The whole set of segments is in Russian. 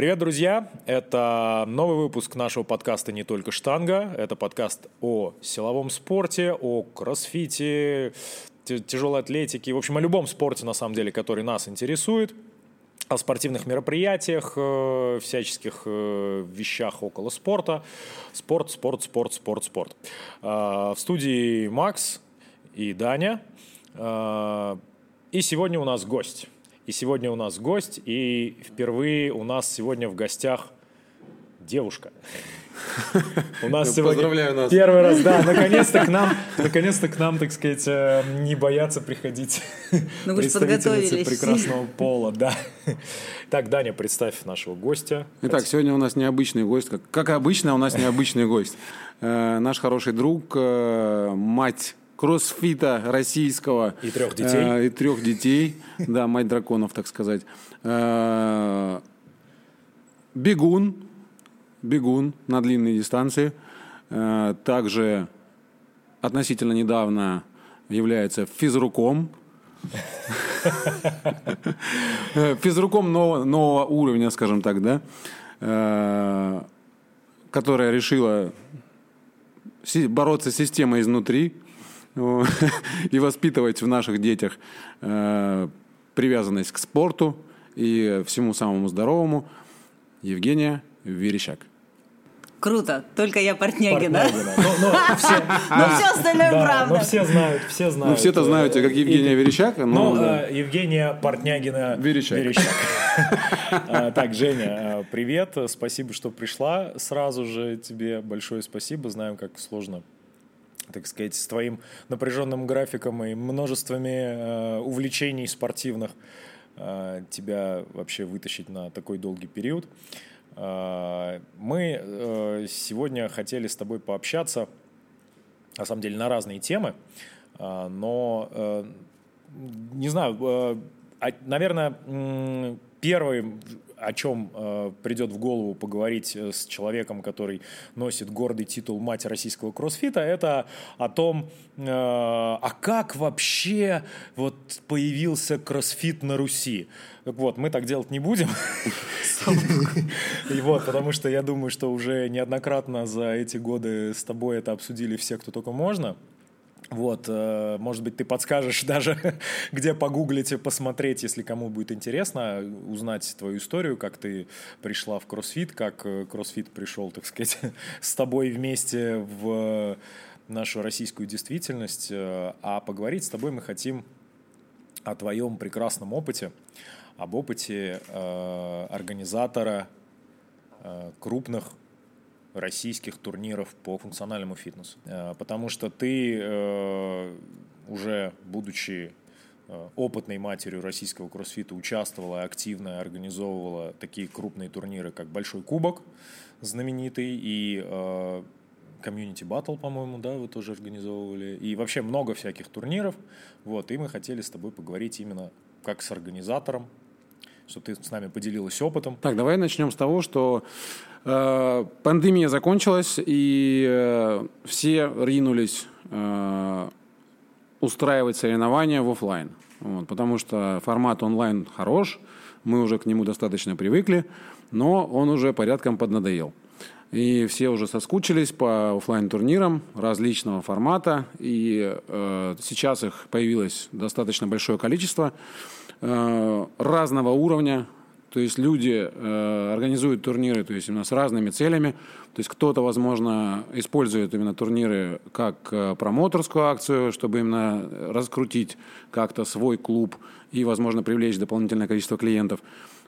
Привет, друзья! Это новый выпуск нашего подкаста «Не только штанга». Это подкаст о силовом спорте, о кроссфите, тяжелой атлетике, в общем, о любом спорте, на самом деле, который нас интересует о спортивных мероприятиях, э, всяческих э, вещах около спорта. Спорт, спорт, спорт, спорт, спорт. Э, в студии Макс и Даня. И сегодня у нас гость. И сегодня у нас гость, и впервые у нас сегодня в гостях девушка. У нас сегодня нас. первый раз, да, наконец-то к нам, наконец-то к нам, так сказать, э, не боятся приходить ну, представительницы прекрасного пола, да. Так, Даня, представь нашего гостя. Итак, сегодня у нас необычный гость, как, как обычно у нас необычный гость. Э, наш хороший друг, э, мать кроссфита российского. И трех детей. Э, и трех детей. Да, мать драконов, так сказать. Э, бегун. Бегун на длинные дистанции. Э, также относительно недавно является физруком. Физруком нового, нового уровня, скажем так, да, э, которая решила бороться с системой изнутри, и воспитывать в наших детях э, привязанность к спорту и всему самому здоровому. Евгения Верещак. Круто, только я Портнягина. Портнягина. Но, но, все, но все остальное да, правда. Но все знают, все знают. Ну, все-то знают как Евгения Верещак. Но, но да. Э, Евгения Портнягина Верещак. Верещак. А, так, Женя, привет, спасибо, что пришла. Сразу же тебе большое спасибо. Знаем, как сложно так сказать, с твоим напряженным графиком и множествами э, увлечений спортивных э, тебя вообще вытащить на такой долгий период. Э, мы сегодня хотели с тобой пообщаться, на самом деле, на разные темы, но, не знаю, а, наверное, первый о чем э, придет в голову поговорить э, с человеком, который носит гордый титул «Мать российского кроссфита», это о том, э, а как вообще вот появился кроссфит на Руси. Так вот, мы так делать не будем. И вот, потому что я думаю, что уже неоднократно за эти годы с тобой это обсудили все, кто только можно. Вот, э, может быть, ты подскажешь даже, где погуглить и посмотреть, если кому будет интересно, узнать твою историю, как ты пришла в кроссфит, как э, кроссфит пришел, так сказать, с тобой вместе в нашу российскую действительность. Э, а поговорить с тобой мы хотим о твоем прекрасном опыте, об опыте организатора крупных российских турниров по функциональному фитнесу. Э, потому что ты э, уже, будучи э, опытной матерью российского кроссфита, участвовала активно, организовывала такие крупные турниры, как Большой Кубок, знаменитый, и комьюнити батл, по-моему, да, вы тоже организовывали, и вообще много всяких турниров, вот, и мы хотели с тобой поговорить именно как с организатором, чтобы ты с нами поделилась опытом. Так, давай начнем с того, что пандемия закончилась, и э, все ринулись э, устраивать соревнования в офлайн. Вот, потому что формат онлайн хорош, мы уже к нему достаточно привыкли, но он уже порядком поднадоел. И все уже соскучились по офлайн турнирам различного формата, и э, сейчас их появилось достаточно большое количество. Э, разного уровня. То есть люди э, организуют турниры, то есть именно с разными целями. То есть кто-то, возможно, использует именно турниры как э, промоторскую акцию, чтобы именно раскрутить как-то свой клуб и, возможно, привлечь дополнительное количество клиентов.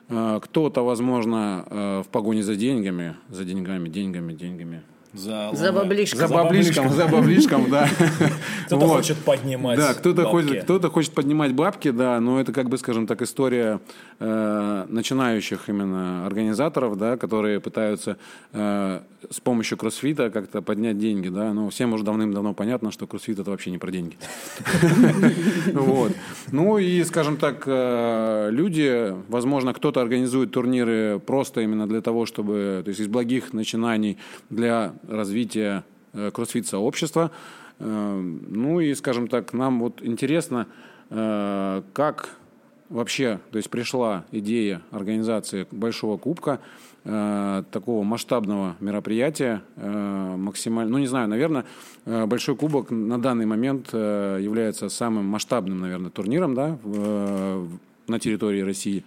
Э, кто-то, возможно, э, в погоне за деньгами, за деньгами, деньгами, деньгами, за, за баблишком. За баблишком, за баблишком, да. Кто-то вот. хочет поднимать Да, кто-то хочет, кто-то хочет поднимать бабки, да, но это, как бы, скажем так, история э, начинающих именно организаторов, да, которые пытаются э, с помощью кроссфита как-то поднять деньги, да, но всем уже давным-давно понятно, что кроссфит это вообще не про деньги. Вот. Ну и, скажем так, э, люди, возможно, кто-то организует турниры просто именно для того, чтобы, то есть из благих начинаний для развития э, кроссфит-сообщества. Э, ну и, скажем так, нам вот интересно, как вообще, то есть пришла идея организации Большого Кубка, такого масштабного мероприятия, э, максимально, ну не знаю, наверное, э, Большой Кубок на данный момент э, является самым масштабным, наверное, турниром, да, э, на территории России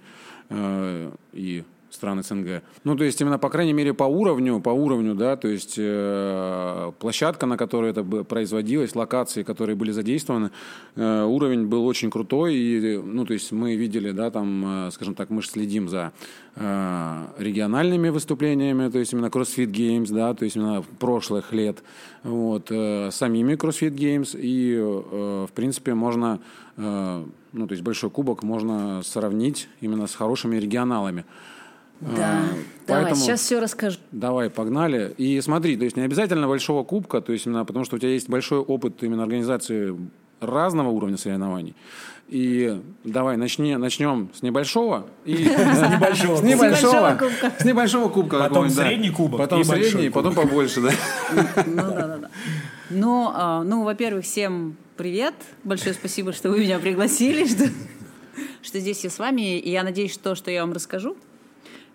э, и стран СНГ. Ну, то есть именно, по крайней мере, по уровню, по уровню, да, то есть э, площадка, на которой это производилось, локации, которые были задействованы, э, уровень был очень крутой, и, ну, то есть мы видели, да, там, э, скажем так, мы же следим за э, региональными выступлениями, то есть именно CrossFit Games, да, то есть именно прошлых лет, вот, э, самими CrossFit Games, и, э, в принципе, можно, э, ну, то есть большой кубок можно сравнить именно с хорошими регионалами. Да, а, давай, поэтому, сейчас все расскажу. Давай, погнали. И смотри, то есть не обязательно большого кубка, то есть именно потому, что у тебя есть большой опыт именно организации разного уровня соревнований. И давай начни, начнем с небольшого. И, с небольшого. С небольшого. С небольшого кубка. Потом средний кубок. Потом средний, потом побольше, да. Ну да, да, да. Ну, а, ну, во-первых, всем привет. Большое спасибо, что вы меня пригласили, что, что здесь я с вами. И я надеюсь, что то, что я вам расскажу,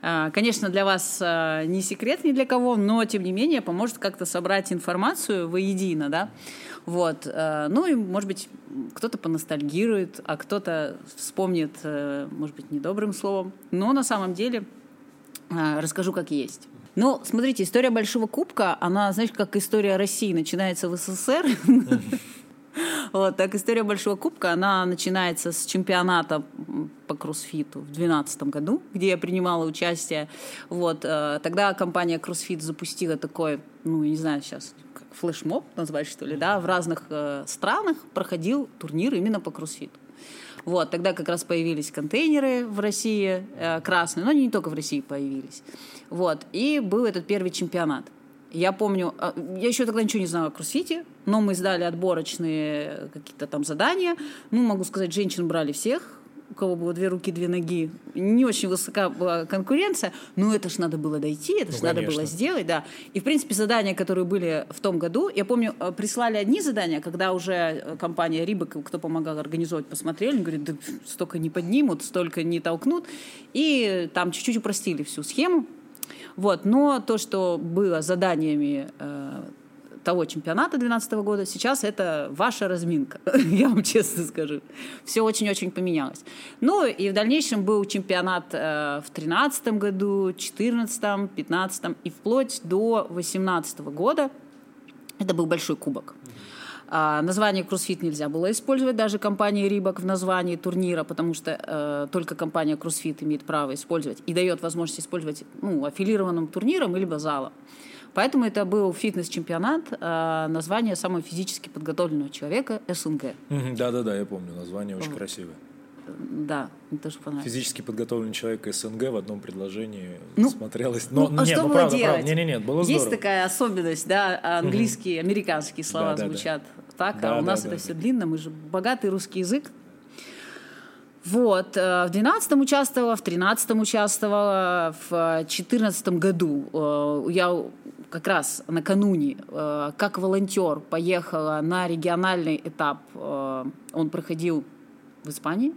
конечно, для вас а, не секрет ни для кого, но, тем не менее, поможет как-то собрать информацию воедино, да. Вот. А, ну и, может быть, кто-то поностальгирует, а кто-то вспомнит, может быть, недобрым словом. Но на самом деле расскажу, как есть. Ну, смотрите, история Большого Кубка, она, знаешь, как история России начинается в СССР. Вот, так история Большого Кубка, она начинается с чемпионата по кроссфиту в 2012 году, где я принимала участие. Вот, э, тогда компания CrossFit запустила такой, ну, не знаю сейчас, флешмоб назвать, что ли, да, в разных э, странах проходил турнир именно по кроссфиту. Вот, тогда как раз появились контейнеры в России э, красные, но они не только в России появились. Вот, и был этот первый чемпионат. Я помню, я еще тогда ничего не знала о кроссфите, но мы сдали отборочные какие-то там задания. Ну, могу сказать, женщин брали всех, у кого было две руки, две ноги. Не очень высока была конкуренция, но это ж надо было дойти, это ж ну, надо было сделать, да. И, в принципе, задания, которые были в том году, я помню, э, прислали одни задания, когда уже э, компания Рибок, кто помогал организовать, посмотрели, говорит, да столько не поднимут, столько не толкнут. И там чуть-чуть упростили всю схему, вот. Но то, что было заданиями э, того чемпионата 2012 года, сейчас это ваша разминка, я вам честно скажу. Все очень-очень поменялось. Ну и в дальнейшем был чемпионат э, в 2013 году, 2014, 2015 и вплоть до 2018 года. Это был большой кубок. А, название CrossFit нельзя было использовать, даже компания Рибок в названии турнира, потому что э, только компания CrossFit имеет право использовать и дает возможность использовать ну, аффилированным турниром или залом. Поэтому это был фитнес-чемпионат, э, название самого физически подготовленного человека СНГ. Да-да-да, я помню, название очень вот. красивое. Да, мне тоже понравилось. Физически подготовленный человек СНГ в одном предложении ну, смотрелось. Но, ну, а нет, что ну, было правда, делать? Правда. Не, не, нет, было здорово. Есть такая особенность, да, английские, угу. американские слова да, звучат да, так, да, а у нас да, это да. все длинно, мы же богатый русский язык. Вот, э, в 12 участвовала, в 13 участвовала, в 14 году э, я как раз накануне э, как волонтер поехала на региональный этап. Он проходил в Испании,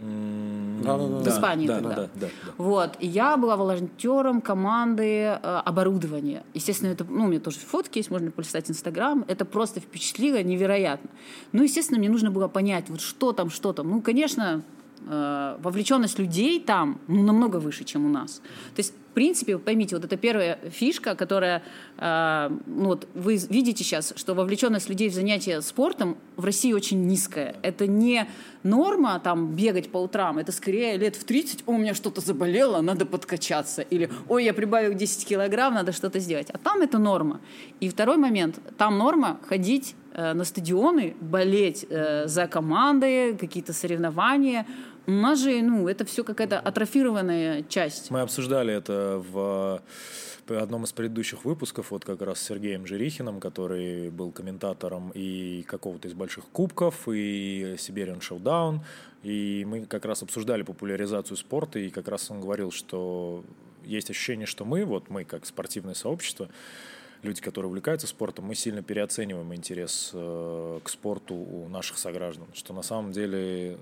да, да, да. В Испании да, тогда. Да, да, да, да. Вот. И я была волонтером команды э, оборудования. Естественно, это, ну, у меня тоже фотки есть, можно полистать Инстаграм. Это просто впечатлило невероятно. Ну, естественно, мне нужно было понять, вот что там, что там. Ну, конечно, э, вовлеченность людей там ну, намного выше, чем у нас. То есть принципе, поймите, вот это первая фишка, которая, э, ну вот вы видите сейчас, что вовлеченность людей в занятия спортом в России очень низкая. Это не норма там бегать по утрам, это скорее лет в 30, о, у меня что-то заболело, надо подкачаться, или, ой, я прибавил 10 килограмм, надо что-то сделать. А там это норма. И второй момент, там норма ходить э, на стадионы, болеть э, за команды, какие-то соревнования, у нас же, ну, это все какая-то атрофированная часть. Мы обсуждали это в одном из предыдущих выпусков, вот как раз с Сергеем Жирихиным, который был комментатором и какого-то из больших кубков, и Siberian Showdown, и мы как раз обсуждали популяризацию спорта, и как раз он говорил, что есть ощущение, что мы, вот мы как спортивное сообщество, люди, которые увлекаются спортом, мы сильно переоцениваем интерес э, к спорту у наших сограждан, что на самом деле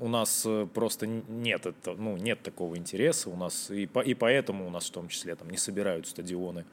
у нас э, просто нет, это, ну, нет такого интереса у нас, и, по, и поэтому у нас в том числе там не собирают стадионы,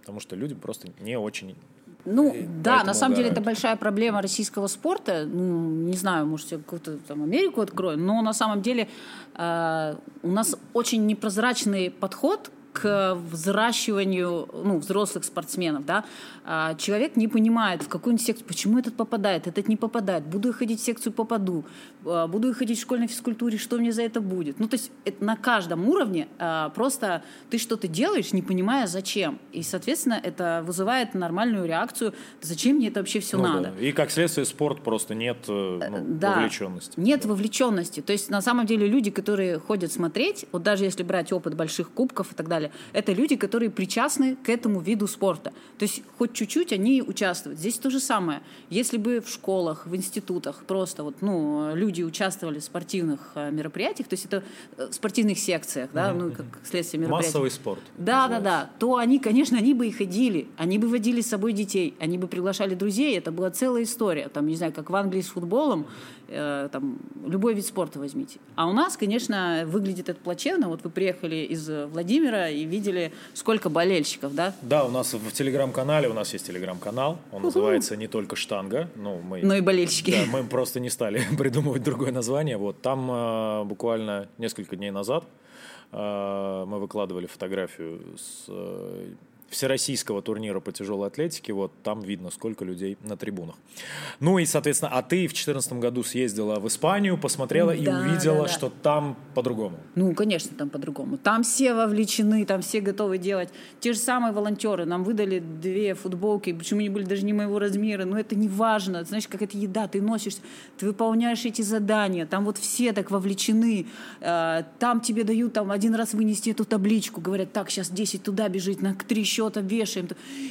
потому что люди просто не очень ну, и да, на самом угорают. деле это большая проблема российского спорта. Ну, не знаю, может, я какую-то там Америку открою, но на самом деле э, у нас очень непрозрачный подход к взращиванию ну, взрослых спортсменов. Да? А, человек не понимает, в какую секцию, почему этот попадает, этот не попадает. Буду я ходить в секцию, попаду. А, буду я ходить в школьной физкультуре, что мне за это будет. Ну, то есть это на каждом уровне а, просто ты что-то делаешь, не понимая зачем. И, соответственно, это вызывает нормальную реакцию, зачем мне это вообще все ну, надо. Да. И, как следствие, спорт просто нет э, ну, да, вовлеченности. Нет да. вовлеченности. То есть, на самом деле, люди, которые ходят смотреть, вот даже если брать опыт больших кубков и так далее, далее. Это люди, которые причастны к этому виду спорта. То есть хоть чуть-чуть они участвуют. Здесь то же самое. Если бы в школах, в институтах просто вот, ну, люди участвовали в спортивных э, мероприятиях, то есть это э, в спортивных секциях, да, ну, как следствие мероприятий. Массовый спорт. Да, да, да. То они, конечно, они бы и ходили, они бы водили с собой детей, они бы приглашали друзей, это была целая история. Там, не знаю, как в Англии с футболом, э, там, любой вид спорта возьмите. А у нас, конечно, выглядит это плачевно. Вот вы приехали из Владимира и видели, сколько болельщиков, да? Да, у нас в телеграм-канале, у нас есть телеграм-канал, он называется «Не только штанга». Ну, мы, ну и болельщики. Да, мы просто не стали придумывать другое название. Вот, там э, буквально несколько дней назад э, мы выкладывали фотографию с э, всероссийского турнира по тяжелой атлетике, вот там видно, сколько людей на трибунах. Ну и, соответственно, а ты в 2014 году съездила в Испанию, посмотрела да, и увидела, да, да. что там по-другому. Ну, конечно, там по-другому. Там все вовлечены, там все готовы делать. Те же самые волонтеры. Нам выдали две футболки, причем они были даже не моего размера, но это не важно. Знаешь, как это еда, ты носишь, ты выполняешь эти задания, там вот все так вовлечены. Э, там тебе дают там один раз вынести эту табличку, говорят, так, сейчас 10 туда бежит, на три счета вешаем,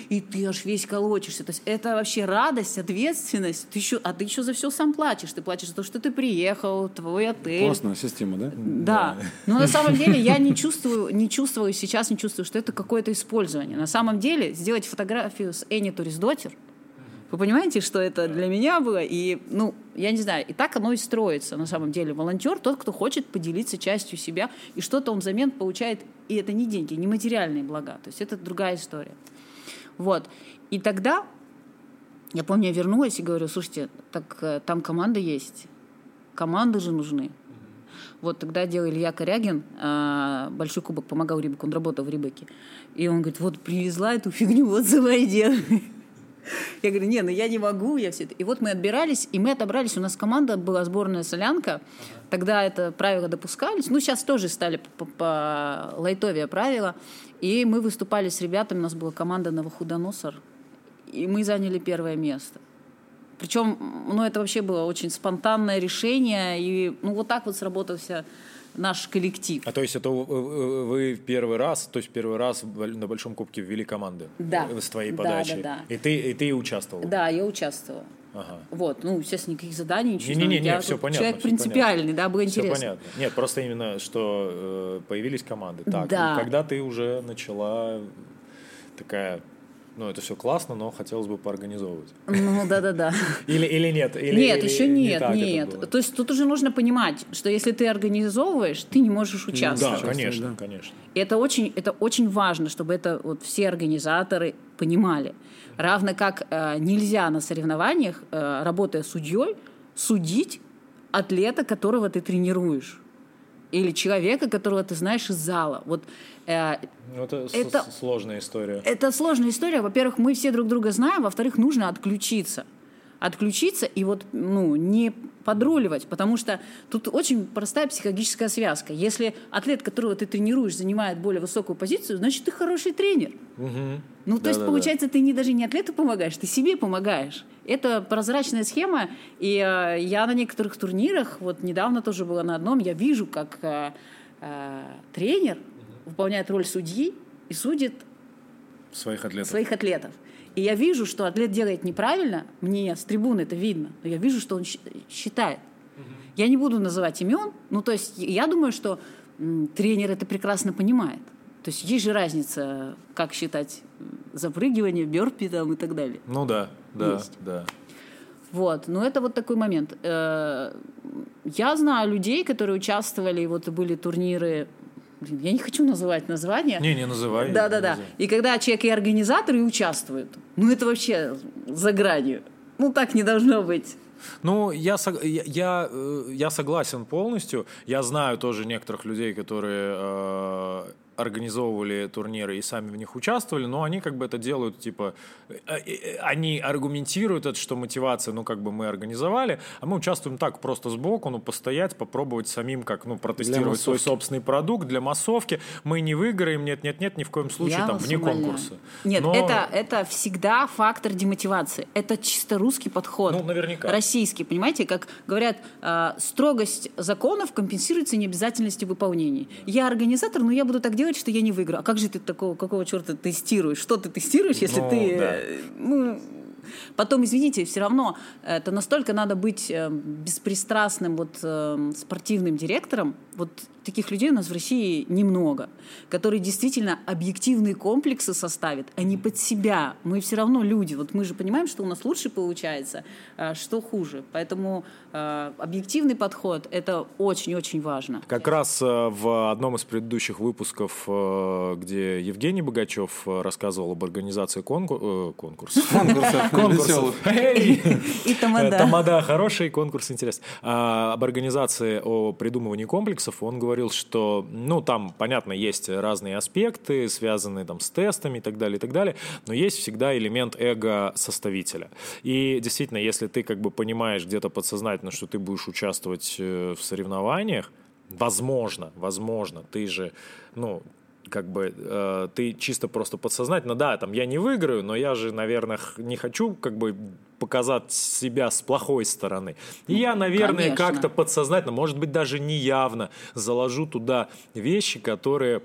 и ты аж весь колотишься. То есть это вообще радость, ответственность. Ты еще, а ты еще за все сам платишь. Ты платишь за то, что ты приехал, твой отель. Классная система, да? Да. Но на самом деле я не чувствую, не чувствую, сейчас не чувствую, что это какое-то использование. На самом деле сделать фотографию с Энни Туриздотер, вы понимаете, что это для меня было? И, ну, я не знаю, и так оно и строится на самом деле. Волонтер тот, кто хочет поделиться частью себя, и что-то он взамен получает, и это не деньги, не материальные блага. То есть это другая история. Вот. И тогда, я помню, я вернулась и говорю, слушайте, так э, там команда есть, команды же нужны. Вот тогда делал Илья Корягин, а, большой кубок, помогал Рибаку, он работал в Рибаке. И он говорит, вот привезла эту фигню, вот давай делай. Я говорю, не, ну я не могу, я все это. И вот мы отбирались, и мы отобрались. У нас команда была сборная солянка. Тогда это правила допускались. Ну, сейчас тоже стали по, по лайтовее правила. И мы выступали с ребятами. У нас была команда Новохудоносор. И мы заняли первое место. Причем, ну, это вообще было очень спонтанное решение. И, ну, вот так вот сработался наш коллектив. А то есть это вы первый раз, то есть первый раз на Большом Кубке ввели команды? Да. С твоей подачи? Да, да, да. И ты, и ты участвовал? Да, я участвовала. Ага. Вот, ну, естественно, никаких заданий, ничего. Не-не-не, не, все понятно. Человек все принципиальный, понятно. да, было интересно. Все понятно. Нет, просто именно, что э, появились команды. Так, да. когда ты уже начала такая ну, это все классно, но хотелось бы поорганизовывать. Ну, да-да-да. Или, или нет? Или, нет, или еще нет, не нет. То есть тут уже нужно понимать, что если ты организовываешь, ты не можешь участвовать. Да, конечно, да. конечно. И это очень, это очень важно, чтобы это вот все организаторы понимали. Равно как э, нельзя на соревнованиях, э, работая судьей, судить атлета, которого ты тренируешь или человека, которого ты знаешь из зала. Вот э, ну, это, это сложная история. Это сложная история. Во-первых, мы все друг друга знаем, во-вторых, нужно отключиться отключиться и вот ну, не подруливать, потому что тут очень простая психологическая связка. Если атлет, которого ты тренируешь, занимает более высокую позицию, значит, ты хороший тренер. Угу. Ну, то да, есть, да, получается, да. ты не даже не атлету помогаешь, ты себе помогаешь. Это прозрачная схема, и э, я на некоторых турнирах, вот недавно тоже была на одном, я вижу, как э, э, тренер выполняет роль судьи и судит своих атлетов. Своих атлетов. И я вижу, что атлет делает неправильно, мне с трибуны это видно, но я вижу, что он считает. Я не буду называть имен, ну то есть я думаю, что тренер это прекрасно понимает. То есть есть же разница, как считать запрыгивание, бёрпи там и так далее. Ну да, да, Есть. да. Вот, ну это вот такой момент. Э, Я знаю людей, которые участвовали, вот были турниры, блин, я не хочу называть названия. Не, не называй. Да, да, да. И когда человек и организатор, и участвует. Ну это вообще за гранью. Ну так не должно быть. Ну, я, я, э, я согласен полностью. Я знаю тоже некоторых людей, которые э, организовывали турниры и сами в них участвовали, но они как бы это делают, типа, э, э, они аргументируют это, что мотивация, ну, как бы мы организовали, а мы участвуем так, просто сбоку, ну, постоять, попробовать самим, как, ну, протестировать свой собственный продукт для массовки. Мы не выиграем, нет-нет-нет, ни в коем случае, Я там, вне умоляю. конкурса. Нет, Но- это, это всегда фактор демотивации. Это чисто русский подход. Ну, наверняка. Российский, понимаете, как говорят, э, строгость законов компенсируется необязательностью выполнения. Я организатор, но я буду так делать, что я не выиграю. А как же ты такого, какого черта тестируешь? Что ты тестируешь, если Ну, ты... да. э, ну, Потом, извините, все равно это настолько надо быть э, беспристрастным вот э, спортивным директором. Вот таких людей у нас в России немного, которые действительно объективные комплексы составят, а не под себя. Мы все равно люди. Вот мы же понимаем, что у нас лучше получается, а что хуже. Поэтому э, объективный подход это очень-очень важно. Как раз э, в одном из предыдущих выпусков, э, где Евгений Богачев э, рассказывал об организации конку- э, конкурсов. Конкурсов! И тамада. Тамада хороший конкурс, интересно. А, об организации, о придумывании комплексов он говорил, что, ну, там, понятно, есть разные аспекты, связанные там с тестами и так далее, и так далее, но есть всегда элемент эго составителя. И действительно, если ты как бы понимаешь где-то подсознательно, что ты будешь участвовать э, в соревнованиях, возможно, возможно, ты же, ну, как бы э, ты чисто просто подсознательно, да, там я не выиграю, но я же, наверное, не хочу как бы показать себя с плохой стороны. И я, наверное, как-то подсознательно, может быть, даже неявно заложу туда вещи, которые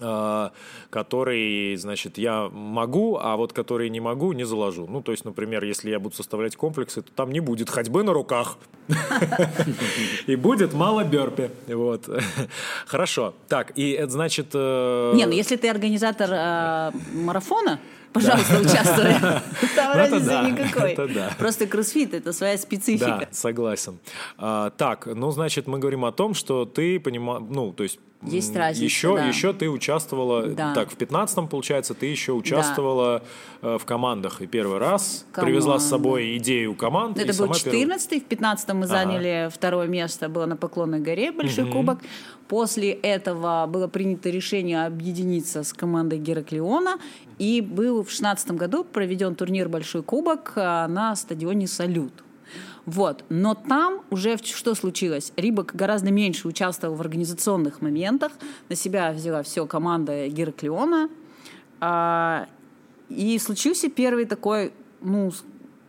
э, которые, значит, я могу, а вот которые не могу, не заложу. Ну, то есть, например, если я буду составлять комплексы, то там не будет ходьбы на руках. И будет мало бёрпи. Вот. Хорошо. Так, и это значит... э, Не, ну если ты организатор э, марафона, пожалуйста, участвуй. Там Ну, разницы да, никакой. да. Просто кроссфит это своя Да, специфика. согласен. А, так, ну, значит, мы говорим о том, что ты понимаешь, ну, то есть... Есть разница, Еще, да. еще ты участвовала, Да. так, в 15-м, получается, ты еще участвовала э, в командах. И первый раз Команда. привезла с собой идею команд. и Это был сама первая- 14 в 15 мы заняли второе место, было на Поклонной горе, большой кубок. После этого было принято решение объединиться с командой Гераклеона, и был в 16 году проведен турнир Большой кубок а, на стадионе Салют. Вот. Но там уже что случилось? Рибок гораздо меньше участвовал в организационных моментах. На себя взяла все команда Гераклеона. А, и случился первый такой, ну,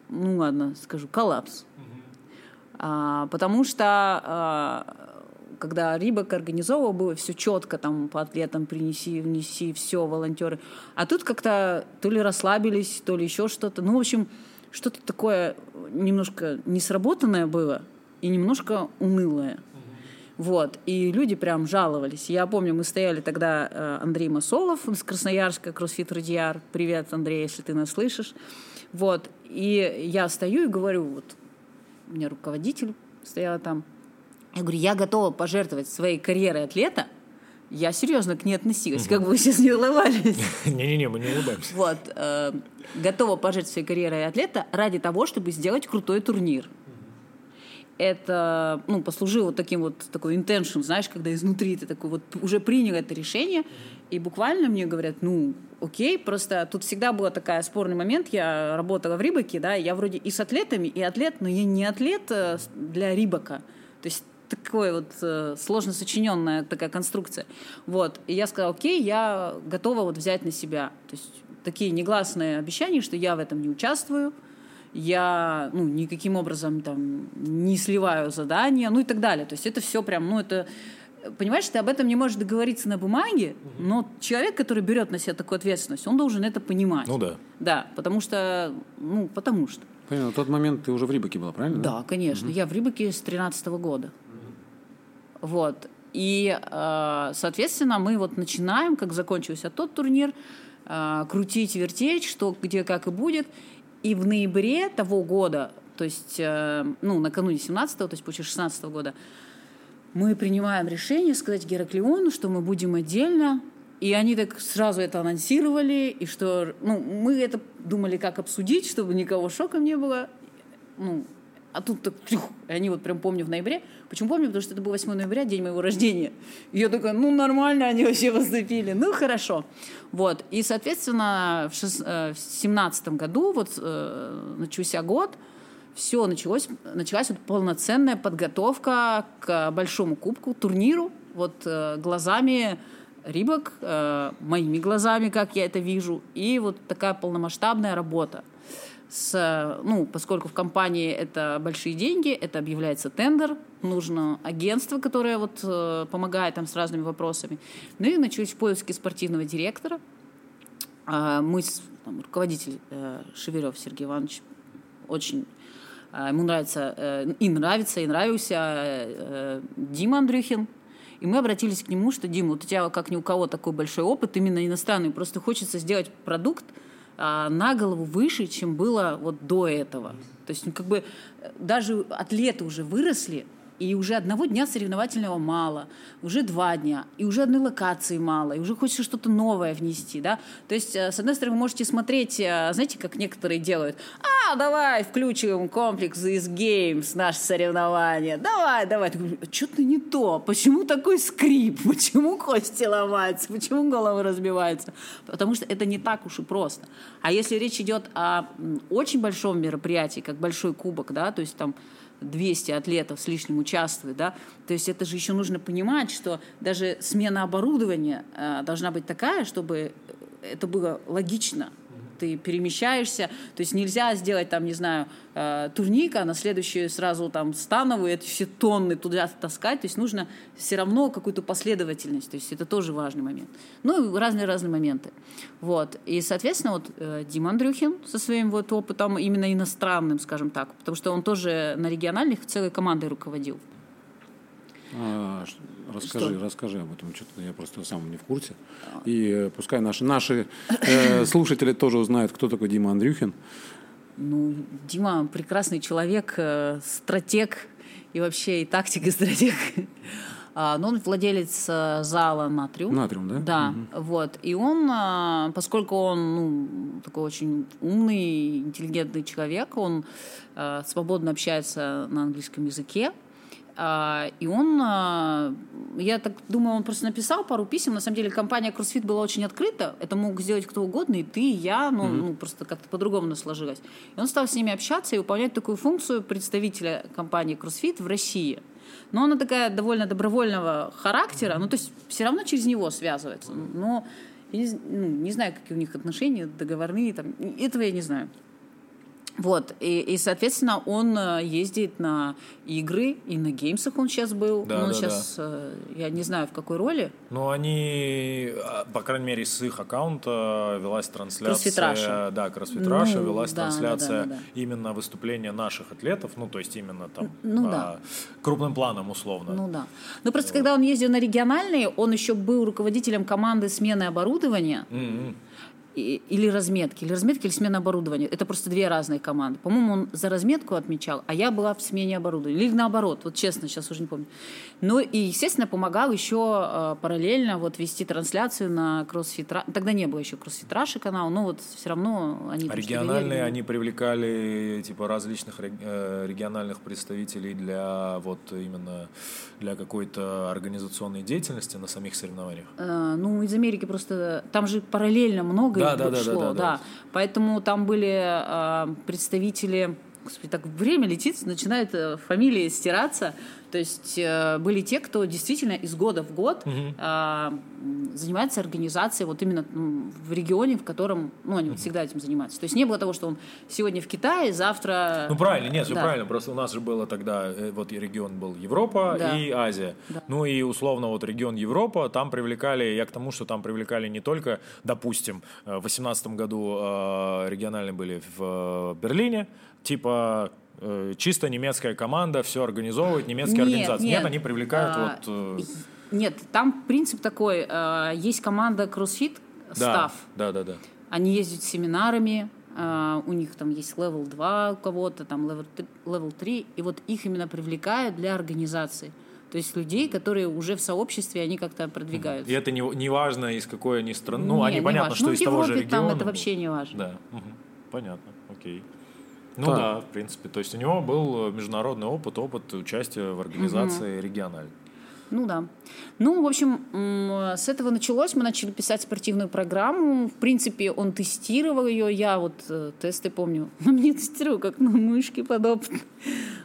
ну ладно, скажу, коллапс. А, потому что а, когда Рибок организовывал, было все четко, там по атлетам принеси, внеси, все, волонтеры. А тут как-то то ли расслабились, то ли еще что-то. Ну, в общем, что-то такое немножко несработанное было и немножко унылое. Вот. И люди прям жаловались. Я помню, мы стояли тогда, э, Андрей Масолов из Красноярска, кроссфит Радиар. Привет, Андрей, если ты нас слышишь. Вот. И я стою и говорю, вот, у меня руководитель стояла там. Я говорю, я готова пожертвовать своей карьерой атлета. Я серьезно к ней относилась, как бы вы сейчас не улыбались. Не-не-не, мы не улыбаемся. Вот. э, готова пожертвовать своей карьерой атлета ради того, чтобы сделать крутой турнир. Это, ну, послужило таким вот, такой intention, знаешь, когда изнутри ты такой вот уже принял это решение, и буквально мне говорят, ну, окей, просто тут всегда был такой спорный момент, я работала в Рибаке, да, я вроде и с атлетами, и атлет, но я не атлет э, для Рибака, то есть такое вот э, сложно сочиненная такая конструкция. Вот. И я сказала, окей, я готова вот взять на себя. То есть такие негласные обещания, что я в этом не участвую, я ну, никаким образом там не сливаю задания, ну и так далее. То есть это все прям, ну это... Понимаешь, ты об этом не можешь договориться на бумаге, но человек, который берет на себя такую ответственность, он должен это понимать. Ну да. Да, потому что, ну, потому что. Понятно, в тот момент ты уже в Рибаке была, правильно? Да, конечно. Я в Рибаке с 13 года. Вот. И, э, соответственно, мы вот начинаем, как закончился тот турнир, э, крутить, вертеть, что где как и будет. И в ноябре того года, то есть, э, ну, накануне 17-го, то есть после 16 -го года, мы принимаем решение сказать Гераклеону, что мы будем отдельно и они так сразу это анонсировали, и что, ну, мы это думали, как обсудить, чтобы никого шоком не было. Ну, а тут так, тюх, и они вот прям помню в ноябре. Почему помню? Потому что это был 8 ноября, день моего рождения. И я такая, ну, нормально они вообще поступили. Ну, хорошо. Вот. И, соответственно, в 2017 э, году, вот э, начался год, все началось, началась вот полноценная подготовка к большому кубку, турниру, вот э, глазами Рибок, э, моими глазами, как я это вижу, и вот такая полномасштабная работа. С, ну, поскольку в компании это большие деньги, это объявляется тендер, нужно агентство, которое вот э, помогает там с разными вопросами. Ну и начались поиски спортивного директора. Э, мы, там, руководитель э, Шеверев Сергей Иванович, очень э, ему нравится, э, и нравится, и нравился э, Дима Андрюхин, и мы обратились к нему, что, Дима, вот у тебя как ни у кого такой большой опыт, именно иностранный, просто хочется сделать продукт а, на голову выше, чем было вот до этого. То есть, ну, как бы э, даже атлеты уже выросли, и уже одного дня соревновательного мало, уже два дня, и уже одной локации мало, и уже хочется что-то новое внести, да. То есть, э, с одной стороны, вы можете смотреть, э, знаете, как некоторые делают, а, давай включим комплекс из Games, наше соревнование, давай, давай. Что-то не то, почему такой скрип, почему кости ломаются, почему головы разбиваются? Потому что это не так уж и просто. А если речь идет о очень большом мероприятии, как большой кубок, да, то есть там 200 атлетов с лишним участвует, да, то есть это же еще нужно понимать, что даже смена оборудования э, должна быть такая, чтобы это было логично, ты перемещаешься, то есть нельзя сделать там, не знаю, э, турника, на следующую сразу там становую, это все тонны туда таскать, то есть нужно все равно какую-то последовательность, то есть это тоже важный момент. Ну и разные-разные моменты. Вот. И, соответственно, вот э, Дима Андрюхин со своим вот опытом, именно иностранным, скажем так, потому что он тоже на региональных целой командой руководил. А, расскажи, что? расскажи об этом, что-то я просто сам не в курсе. И э, пускай наши, наши э, слушатели тоже узнают, кто такой Дима Андрюхин. Ну, Дима прекрасный человек, э, стратег и вообще и тактик, и стратег. А, но он владелец э, зала «Натриум». «Натриум», да? Да, угу. вот. И он, а, поскольку он ну, такой очень умный, интеллигентный человек, он а, свободно общается на английском языке, а, и он, а, я так думаю, он просто написал пару писем. На самом деле компания CrossFit была очень открыта. Это мог сделать кто угодно, и ты, и я, ну, mm-hmm. ну просто как-то по-другому сложилось. И он стал с ними общаться и выполнять такую функцию представителя компании CrossFit в России. Но она такая довольно добровольного характера, ну то есть все равно через него связывается. Но я не, ну, не знаю, какие у них отношения, договорные, там, этого я не знаю. Вот, и, и, соответственно, он э, ездит на игры, и на геймсах он сейчас был. Да, ну, да, сейчас, да. я не знаю, в какой роли. Ну, они, а, по крайней мере, с их аккаунта велась трансляция. Кроссфит Да, Кроссфит ну, велась да, трансляция да, да, да, да. именно выступления наших атлетов, ну, то есть именно там ну, а, да. крупным планом, условно. Ну, да. Ну, просто вот. когда он ездил на региональные, он еще был руководителем команды смены оборудования. Mm-hmm или разметки, или разметки, или смена оборудования. Это просто две разные команды. По-моему, он за разметку отмечал, а я была в смене оборудования. Или наоборот, вот честно, сейчас уже не помню. Ну и, естественно, помогал еще э, параллельно вот вести трансляцию на CrossFit. Тогда не было еще CrossFit Russia канал, но вот все равно они... Региональные, они привлекали типа различных э, региональных представителей для вот именно для какой-то организационной деятельности на самих соревнованиях? Э, ну, из Америки просто... Там же параллельно много да, да, шло, да, да, да, да. Поэтому там были э, представители... Господи, так время летит, начинают э, фамилии стираться. То есть э, были те, кто действительно из года в год угу. занимается организацией вот именно в регионе, в котором ну, они угу. всегда этим занимаются. То есть не было того, что он сегодня в Китае, завтра... Ну правильно, нет, все да. правильно. Просто у нас же было тогда, э, вот регион был Европа да. и Азия. Да. Ну и условно вот регион Европа, там привлекали, я к тому, что там привлекали не только, допустим, э, в 2018 году э, региональные были в Берлине, типа чисто немецкая команда все организовывает, немецкие нет, организации. Нет, нет они привлекают а, вот... Э, Нет, там принцип такой. э, есть команда CrossFit, Да, став. да, да, да. Они ездят семинарами, э, у них там есть level 2 у кого-то, там level 3, level 3, и вот их именно привлекают для организации. То есть людей, которые уже в сообществе, они как-то продвигаются. И это не, не важно, из какой они страны. Ну, Не, они не понятно, важно. что Ну, из в того же Европе там региона. это вообще не важно. Да, мгм. понятно, окей. Ну Так. да, в принципе. То есть у него был международный опыт, опыт участия в организации региональной. Ну да. Ну, в общем, м, с этого началось. Мы начали писать спортивную программу. В принципе, он тестировал ее. Я вот э, тесты помню. Но мне тестировал как на мышке подобно.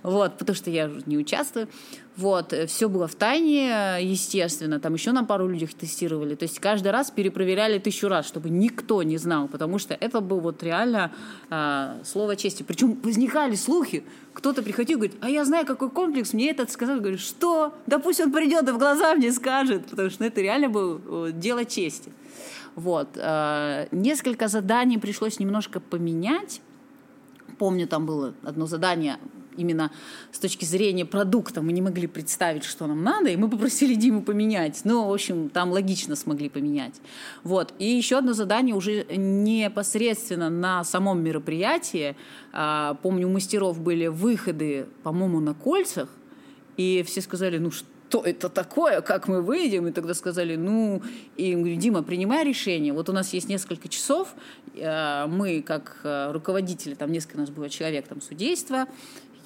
Вот, потому что я не участвую. Вот, все было в тайне, естественно. Там еще на пару людях тестировали. То есть каждый раз перепроверяли тысячу раз, чтобы никто не знал, потому что это был вот реально а, слово чести. Причем возникали слухи. Кто-то приходил и говорит, а я знаю, какой комплекс, мне этот сказал. Говорю, что? Да пусть он придет и в глаза мне скажет, потому что это реально было э, дело чести. Вот. а, Несколько заданий пришлось немножко поменять. Помню, там было одно задание именно с точки зрения продукта. Мы не могли представить, что нам надо, и мы попросили Диму поменять. Ну, в общем, там логично смогли поменять. Вот. И еще одно задание уже непосредственно на самом мероприятии. А, Помню, у мастеров были выходы, по-моему, на кольцах, и все сказали, ну что это такое, как мы выйдем? И тогда сказали, ну, и Дима, принимай решение. Вот у нас есть несколько часов, э, мы как э, руководители, там несколько у нас было человек, там судейство,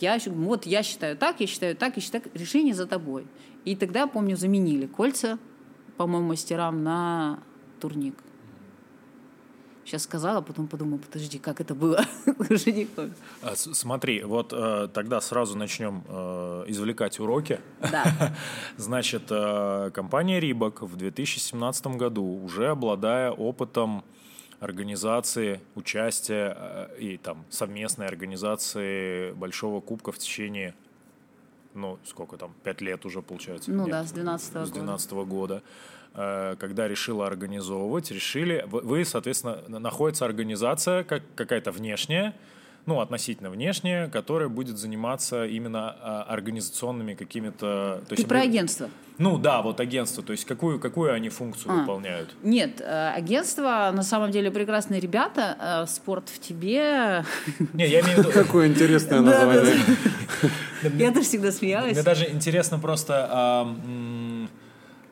я, вот я считаю так, я считаю так, я считаю так, решение за тобой. И тогда, помню, заменили кольца, по-моему, мастерам на турник. Сейчас сказала, потом подумала, подожди, как это было? Уже помню. А, Смотри, вот э, тогда сразу начнем э, извлекать уроки. Да. Значит, э, компания Рибок в 2017 году, уже обладая опытом организации, участия э, и там совместной организации Большого Кубка в течение, ну, сколько там, пять лет уже получается? Ну Нет, да, с 12 С года. 2012 года. Э, Когда решила организовывать, решили... Вы, соответственно, на- находится организация как, какая-то внешняя, ну, относительно внешняя, которая будет заниматься именно а, организационными какими-то... то Ты есть про агентство? Ну да, вот агентство. То есть какую, какую они функцию А. выполняют? Нет, э, агентство на самом деле прекрасные ребята. э, Спорт в тебе. Не, я имею в виду... Какое интересное название. Я тоже всегда смеялась. Мне даже интересно просто... а,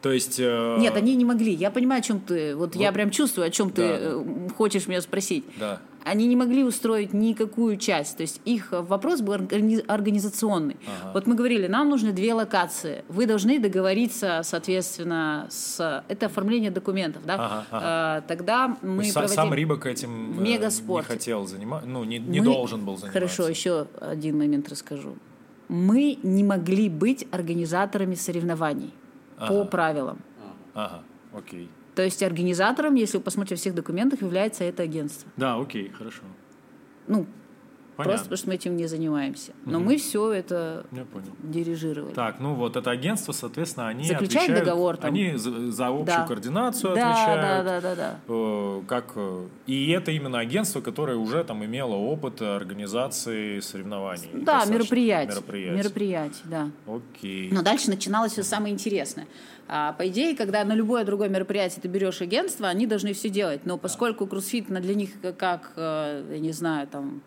то есть... э, Нет, они не могли. Я понимаю, о чем ты. Вот, я прям чувствую, о чем ты э, хочешь меня спросить. Да. Они не могли устроить никакую часть. То есть их э, вопрос был органи- организационный. Ага. Вот мы говорили, нам нужны две локации. Вы должны договориться, соответственно, с... Это оформление документов, да? Ага, ага. Э, Тогда То мы есть са- проводили... Сам Рибок этим э, не мегаспорте. хотел заниматься, ну, не, не Мы- должен был заниматься. Хорошо, еще один момент расскажу. Мы не могли быть организаторами соревнований по Ага. правилам. Ага, окей. То есть организатором, если вы посмотрите в всех документах, является это агентство. Да, окей, хорошо. Ну, Понятно. просто потому что мы этим не занимаемся. Но мы все это Я понял. дирижировали. Так, ну вот это агентство, соответственно, они Заключают отвечают, договор там. они за, за общую Да. координацию да, отвечают. да, да, да, да. э, как э, и это именно агентство, которое уже там имело опыт организации соревнований. Да, мероприятий. Мероприятий, да. Окей. Но дальше начиналось все самое интересное. А, по идее, когда на любое другое мероприятие ты берешь агентство, они должны все делать. Но поскольку кроссфит для них как, как, э, я не знаю, там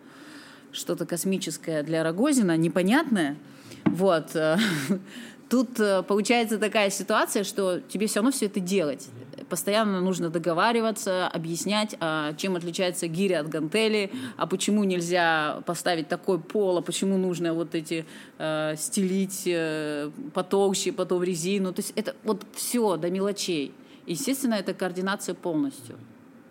что-то космическое для Рогозина, непонятное, вот, э, тут э, получается такая ситуация, что тебе все равно все это делать. Постоянно нужно договариваться, объяснять, а, чем отличается гиря от гантели, а почему нельзя поставить такой пол, а почему нужно вот эти э, стелить э, потолще, потом резину. То есть это вот все до мелочей. Естественно, это координация полностью.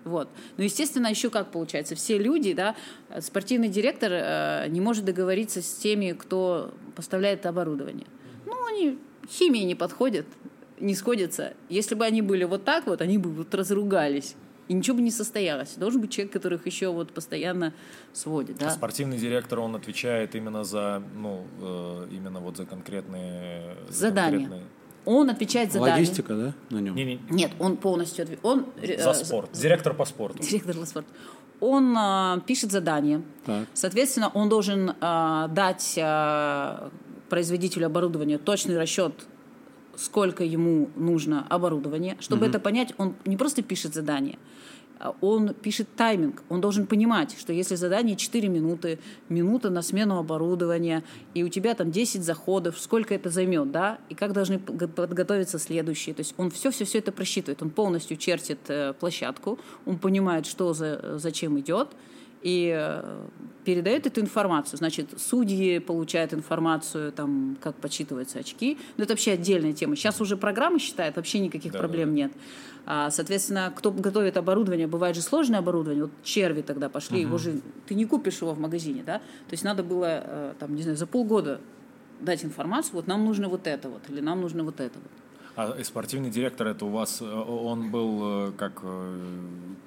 Вот. Ну, естественно, еще как получается, все люди, да, спортивный директор э, не может договориться с теми, кто поставляет оборудование. Ну, они химии не подходят, не сходятся. Если бы они были вот так вот, они бы вот разругались. И ничего бы не состоялось. Должен быть человек, который их еще вот постоянно сводит. Да? Спортивный директор, он отвечает именно за, ну, э, именно вот за конкретные... за Задания. конкретные- Он отвечает за. Логистика, да, на нем? Не-не, Нет, он полностью отве- он э, за спорт. Директор по спорту. директор для спорта. Он а, пишет задание. Так. Соответственно, он должен а, дать а, производителю оборудования точный расчет сколько ему нужно оборудования. Чтобы это понять, он не просто пишет задание, а он пишет тайминг. Он должен понимать, что если задание 4 минуты, минута на смену оборудования, и у тебя там 10 заходов, сколько это займет, да, и как должны подготовиться следующие. То есть он все-все-все это просчитывает. Он полностью чертит э, площадку, он понимает, что за, зачем идет, и э, передает эту информацию. Значит, судьи получают информацию, там, как подсчитываются очки. Но это вообще отдельная тема. Сейчас уже программы считают, вообще никаких Да, проблем да. нет. А, соответственно, кто готовит оборудование, бывает же сложное оборудование. Вот черви тогда пошли, его же ты не купишь его в магазине, да? То есть надо было, э, там, не знаю, за полгода дать информацию, вот нам нужно вот это вот, или нам нужно вот это вот. А и спортивный директор это у вас, э, он был э, как, э,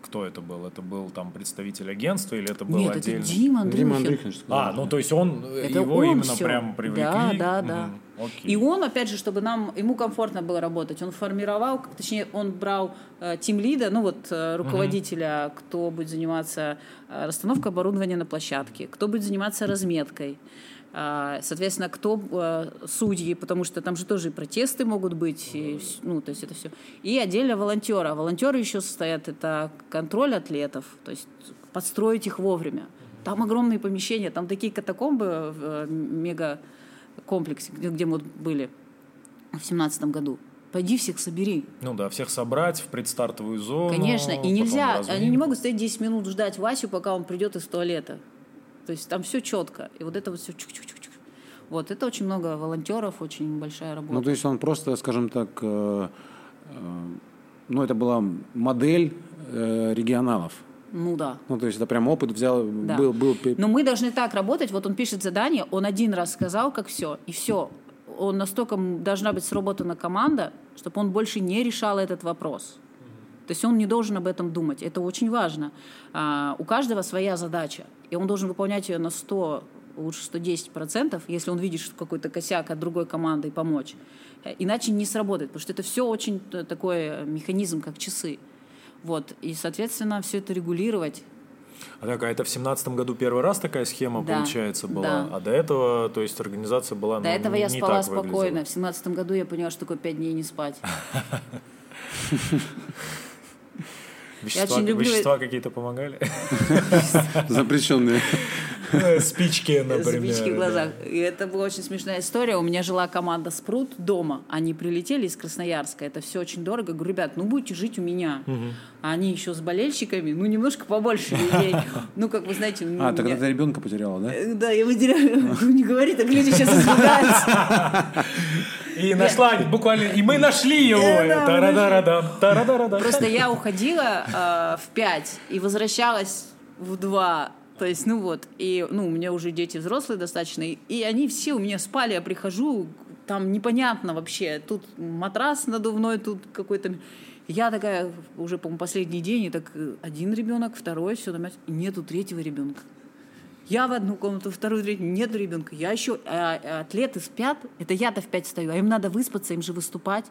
кто это был? Это был там представитель агентства или это был Нет, отдельно? это Дима Андрюхин. Дима Андрюхин сказал. А, ну то есть он, э, Это его он именно всё. прям привлекли? Да, да, да. Мгм, окей. И он, опять же, чтобы нам, ему комфортно было работать, он формировал, точнее, он брал э, тимлида, ну вот э, руководителя, кто будет заниматься э, расстановкой оборудования на площадке, кто будет заниматься разметкой, Соответственно, кто э, судьи, потому что там же тоже и протесты могут быть, и, ну, то есть это все. И отдельно волонтеры. А волонтеры еще состоят, это контроль атлетов, то есть подстроить их вовремя. Там огромные помещения, там такие катакомбы в э, мегакомплексе, где, где мы были в семнадцатом году. Пойди всех собери. Ну да, всех собрать в предстартовую зону. Конечно, и нельзя, они не могут стоять 10 минут ждать Васю, пока он придет из туалета. То есть там все четко. И вот это вот все чук-чук-чук. Вот, это очень много волонтеров, очень большая работа. Ну, то есть он просто, скажем так, э, э, ну, это была модель э, регионалов. Ну да. Ну, то есть это прям опыт взял, Да. был, был Но мы должны так работать. Вот он пишет задание, он один раз сказал, как все, и все. Он настолько должна быть сработана команда, чтобы он больше не решал этот вопрос. То есть он не должен об этом думать. Это очень важно. А, у каждого своя задача, и он должен выполнять ее на 100, лучше 110 процентов, если он видит что какой-то косяк от другой команды и помочь. Э, Иначе не сработает, потому что это все очень т- такой э, механизм, как часы. Вот. И, соответственно, все это регулировать А так, а это в семнадцатом году первый раз такая схема, Да, получается, была? да. А до этого, то есть организация была До ну, этого я не спала так спокойно. выглядела? В семнадцатом году я поняла, что такое пять дней не спать. Вещества, очень люблю- вещества какие-то помогали? запрещенные. Спички, например. Спички в глазах. И это была очень смешная история. У меня жила команда Спрут дома. Они прилетели из Красноярска. Это все очень дорого. Говорю, ребят, ну будете жить у меня. А они еще с болельщиками, ну немножко побольше людей. Ну, как вы знаете... ну, А, тогда меня- ты ребенка потеряла, да? Э, Да, я выделяю. Ну, Не говори, так люди сейчас испугаются. И нашла, буквально, и мы нашли его. Просто я уходила э, в 5 и возвращалась в 2. То есть, ну вот, и, ну, у меня уже дети взрослые достаточно, и, они все у меня спали, я прихожу, там непонятно вообще, тут матрас надувной, тут какой-то... Я такая, уже, по-моему, последний день, и так один ребенок, второй, все, там, нету третьего ребенка. Я в одну комнату, вторую, третью, нет ребенка. Я еще, а, а атлеты спят, это я-то в пять стою, а им надо выспаться, им же выступать.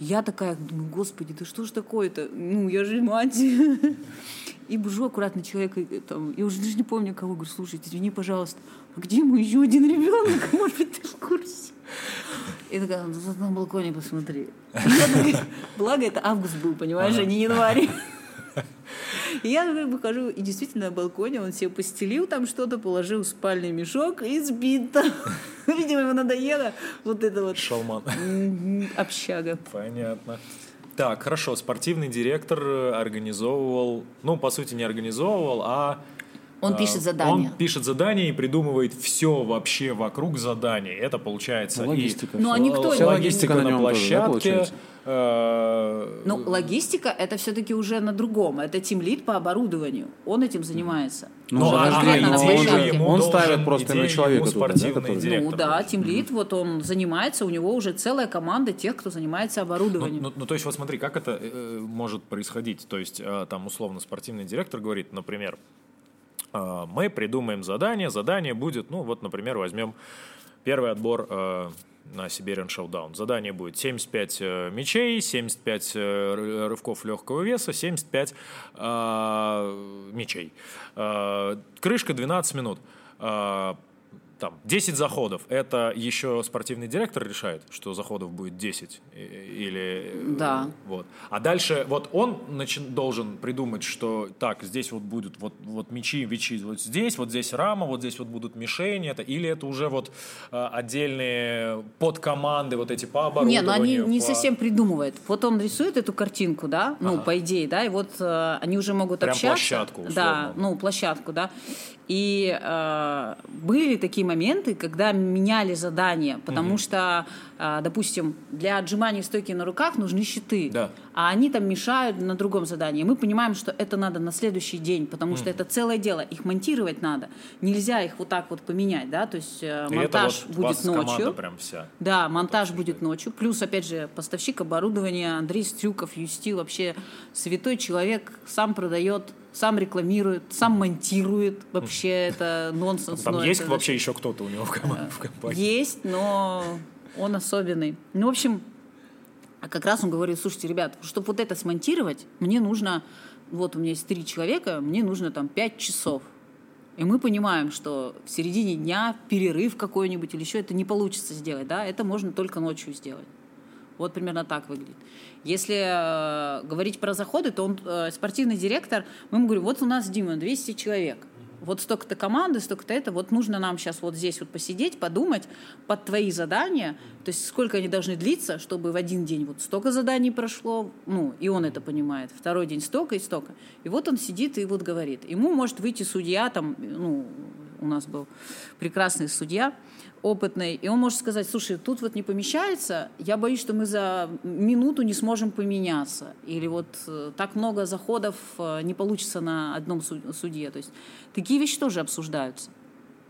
Я такая, думаю, господи, да что ж такое-то? Ну, я же мать. И бужу аккуратно человека, и, там, я уже даже не помню кого, говорю, слушайте, извини, пожалуйста, а где мой еще один ребенок? Может быть, ты в курсе? И такая, ну, на балконе посмотри. Благо это август был, понимаешь, а не январь. И я выхожу, и действительно на балконе он себе постелил там что-то, положил в спальный мешок и спит там. Видимо, ему надоело вот это вот Шалман. общага. Понятно. Так, хорошо, спортивный директор э, организовывал, ну, по сути, не организовывал, а... Он э, пишет задания. Он пишет задания и придумывает все вообще вокруг заданий. Это получается Ну, и логистика. Ну, а никто Вся не- логистика на нем тоже, да, получается? Э, Ну, логистика это все-таки уже на другом. Это тимлит по оборудованию. Он этим занимается. Ну, Уже а- конкретно а на площадке. ему Он ставит просто на человека туда, да, спортивный который-. Ну да, тимлит, вот он занимается, у него уже целая команда тех, кто занимается Ну, оборудованием. ну, ну, то есть, вот смотри, как это э, может происходить. То есть, э, там, условно, спортивный директор говорит, например, э, мы придумаем задание, задание будет, ну, вот, например, возьмем первый отбор э, на Siberian Showdown. Задание будет 75 э, мячей, 75 э, ры- рывков легкого веса, 75 э, мячей. Э, крышка 12 минут. Э, там 10 заходов. Это еще спортивный директор решает, что заходов будет 10 или да. вот. А дальше вот он начи- должен придумать, что так здесь вот будут вот вот мячи, мячи вот здесь, вот здесь рама, вот здесь вот будут мишени, это или это уже вот э, отдельные подкоманды вот эти по оборудованию. Не, ну они не по... совсем придумывают. Вот он рисует эту картинку, да, ну ага. по идее, да, и вот э, они уже могут Прям общаться. площадку. Условно. Да, ну площадку, да. И э, были такие моменты, когда меняли задания, потому угу. что, э, допустим, для отжимания стойки на руках нужны щиты, да. а они там мешают на другом задании. Мы понимаем, что это надо на следующий день, потому что это целое дело, их монтировать надо. Нельзя их вот так вот поменять, да, то есть э, монтаж вот будет ночью. прям вся. Да, монтаж будет ночью. Плюс, опять же, поставщик оборудования Андрей Стрюков, Юсти, вообще святой человек, сам продает сам рекламирует, сам монтирует. Вообще это нонсенс. Там есть это, вообще еще кто-то у него в, в компании? Есть, но он особенный. Ну, в общем, а как раз он говорит, слушайте, ребят, чтобы вот это смонтировать, мне нужно, вот у меня есть три человека, мне нужно там пять часов. И мы понимаем, что в середине дня перерыв какой-нибудь или еще это не получится сделать, да, это можно только ночью сделать. Вот примерно так выглядит. Если э, говорить про заходы, то он э, спортивный директор, мы ему говорим, вот у нас, Дима, 200 человек, вот столько-то команды, столько-то это, вот нужно нам сейчас вот здесь вот посидеть, подумать под твои задания, то есть сколько они должны длиться, чтобы в один день вот столько заданий прошло, ну, и он это понимает, второй день столько и столько. И вот он сидит и вот говорит. Ему может выйти судья, там, ну, у нас был прекрасный судья, опытный, и он может сказать, слушай, тут вот не помещается, я боюсь, что мы за минуту не сможем поменяться, или вот э, так много заходов э, не получится на одном суде. То есть такие вещи тоже обсуждаются.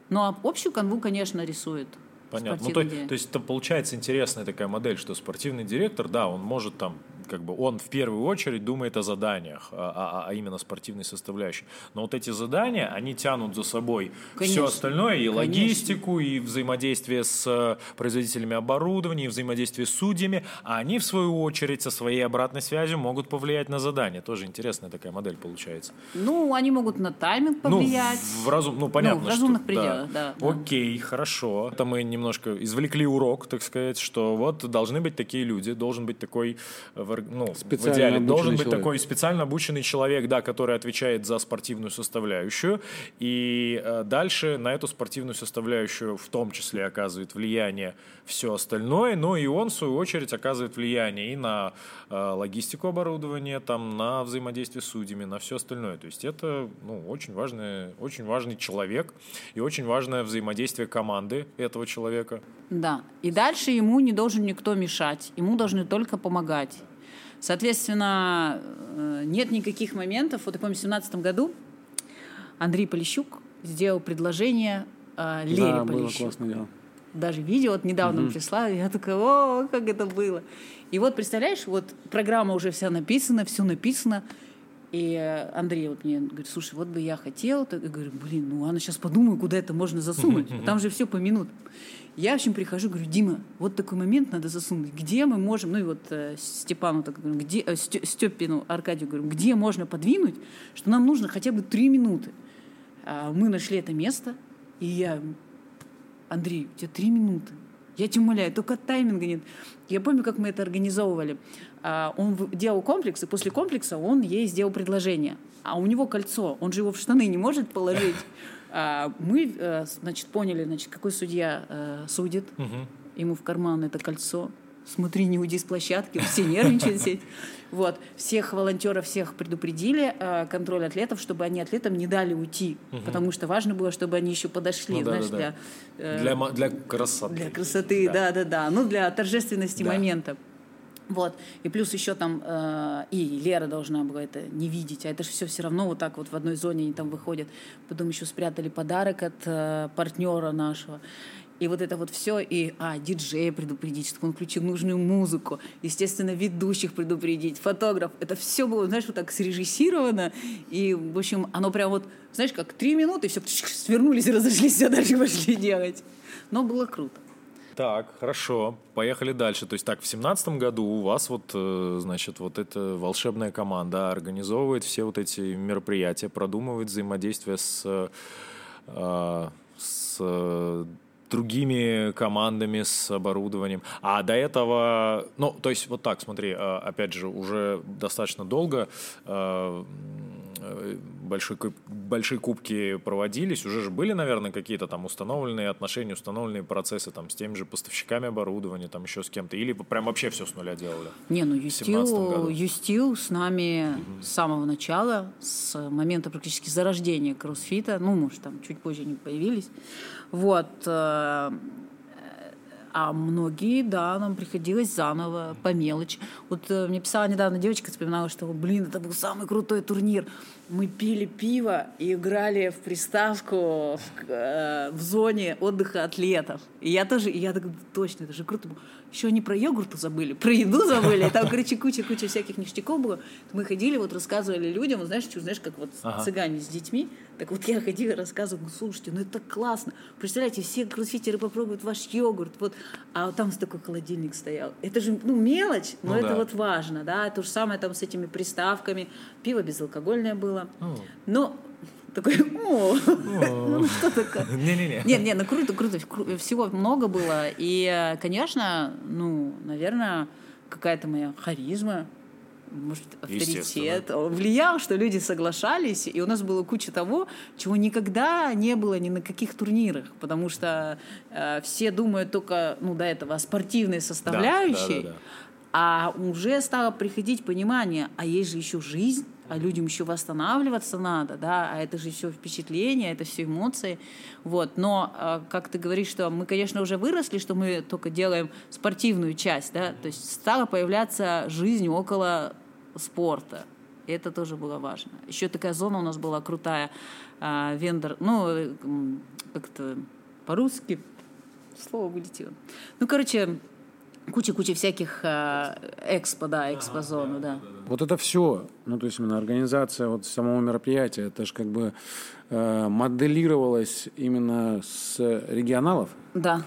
Ну а общую канву, конечно, рисует. Понятно. Ну, то, то есть это получается интересная такая модель, что спортивный директор, да, он может там как бы он в первую очередь думает о заданиях, а, а, а именно спортивной составляющей. Но вот эти задания, они тянут за собой Конечно. все остальное, и Конечно. логистику, и взаимодействие с э, производителями оборудования, и взаимодействие с судьями, а они, в свою очередь, со своей обратной связью могут повлиять на задание. Тоже интересная такая модель получается. Ну, они могут на тайминг ну, повлиять. Ну, в, разум, ну понятно, ну, в разумных что, пределах, да. да. Окей, хорошо. Это мы немножко извлекли урок, так сказать, что вот должны быть такие люди, должен быть такой э, ну, в идеале должен быть человек. такой специально обученный человек, да, который отвечает за спортивную составляющую, и э, дальше на эту спортивную составляющую в том числе оказывает влияние все остальное, но и он, в свою очередь, оказывает влияние и на э, логистику оборудования, там, на взаимодействие с судьями, на все остальное. То есть это ну, очень, важный, очень важный человек и очень важное взаимодействие команды этого человека. Да, и дальше ему не должен никто мешать, ему должны только помогать. Соответственно, э, нет никаких моментов. Вот я помню, в 2017 году Андрей Полищук сделал предложение э, Лере да, Полищук. Было классно дело. Даже видео вот недавно угу. прислал, я такая, о, как это было. И вот, представляешь, вот программа уже вся написана, все написано, и э, Андрей вот мне говорит, слушай, вот бы я хотел, я говорю, блин, ну она сейчас подумаю, куда это можно засунуть, там же все по минутам. Я, в общем, прихожу, говорю, Дима, вот такой момент надо засунуть. Где мы можем, ну и вот э, Степану, так, где, э, Степину, Аркадию говорю, где можно подвинуть, что нам нужно хотя бы три минуты. А мы нашли это место, и я, Андрей, у тебя три минуты. Я тебя умоляю, только тайминга нет. Я помню, как мы это организовывали. А, он делал комплекс, и после комплекса он ей сделал предложение. А у него кольцо, он же его в штаны не может положить. А, мы, э, значит, поняли, значит, какой судья э, судит. Ему в карман это кольцо. Смотри, не уйди с площадки, все нервничают. Вот. Всех волонтеров, всех предупредили, э, контроль атлетов, чтобы они атлетам не дали уйти. Угу. Потому что важно было, чтобы они еще подошли, ну, знаешь, да, да. для... Э, для, для красоты. Для красоты, да-да-да. Ну, для торжественности да. момента. Вот. И плюс еще там э, и Лера должна была это не видеть, а это же все все равно вот так вот в одной зоне они там выходят. Потом еще спрятали подарок от э, партнера нашего. И вот это вот все, и, а, диджея предупредить, чтобы он включил нужную музыку, естественно, ведущих предупредить, фотограф. Это все было, знаешь, вот так срежиссировано, и, в общем, оно прям вот, знаешь, как три минуты, все свернулись и разошлись, все дальше пошли делать. Но было круто. Так, хорошо, поехали дальше. То есть так, в семнадцатом году у вас вот, э, значит, вот эта волшебная команда организовывает все вот эти мероприятия, продумывает взаимодействие с, э, с э, другими командами, с оборудованием. А до этого, ну, то есть вот так, смотри, э, опять же, уже достаточно долго э, большой, куб- большие кубки проводились, уже же были, наверное, какие-то там установленные отношения, установленные процессы там с теми же поставщиками оборудования, там еще с кем-то, или прям вообще все с нуля делали? Не, ну 17 году. Юстил, Юстил с нами с самого начала, с момента практически зарождения кроссфита, ну, может, там чуть позже они появились. Вот. А многие, да, нам приходилось заново, по мелочи. Вот э, мне писала недавно девочка, вспоминала, что, блин, это был самый крутой турнир. Мы пили пиво и играли в приставку в, э, в зоне отдыха атлетов. И я тоже, и я так, точно, это же круто было. Еще они про йогурт забыли, про еду забыли. Там, короче, куча-куча всяких ништяков было. Мы ходили, вот рассказывали людям, знаешь, чё, знаешь, как вот Ага. цыгане с детьми. Так вот я ходила, рассказывала, слушайте, ну это классно. Представляете, все кроссфитеры попробуют ваш йогурт. Вот. А вот там такой холодильник стоял. Это же, ну, мелочь, но Ну это да. вот важно, да. То же самое там с этими приставками. Пиво безалкогольное было. Но такой, о, ну что такое? Не-не-не. Нет, нет, ну круто, круто, кру- всего много было. И, конечно, ну, наверное, какая-то моя харизма, может, авторитет влиял, что люди соглашались, и у нас было куча того, чего никогда не было ни на каких турнирах, потому что э, все думают только, ну, до этого о спортивной составляющей, да, да. а уже стало приходить понимание, а есть же еще жизнь, а людям еще восстанавливаться надо, да, а это же все впечатления, это все эмоции, вот. Но, э, как ты говоришь, что мы, конечно, уже выросли, что мы только делаем спортивную часть, да, то есть стала появляться жизнь около спорта. И это тоже было важно. Еще такая зона у нас была крутая, а, вендор, ну, э, как-то по-русски слово вылетело. Ну, короче, куча-куча всяких а, экспо, да, экспо-зону, да. Вот это все, ну то есть именно организация вот самого мероприятия, это же как бы э, моделировалось именно с регионалов. Да,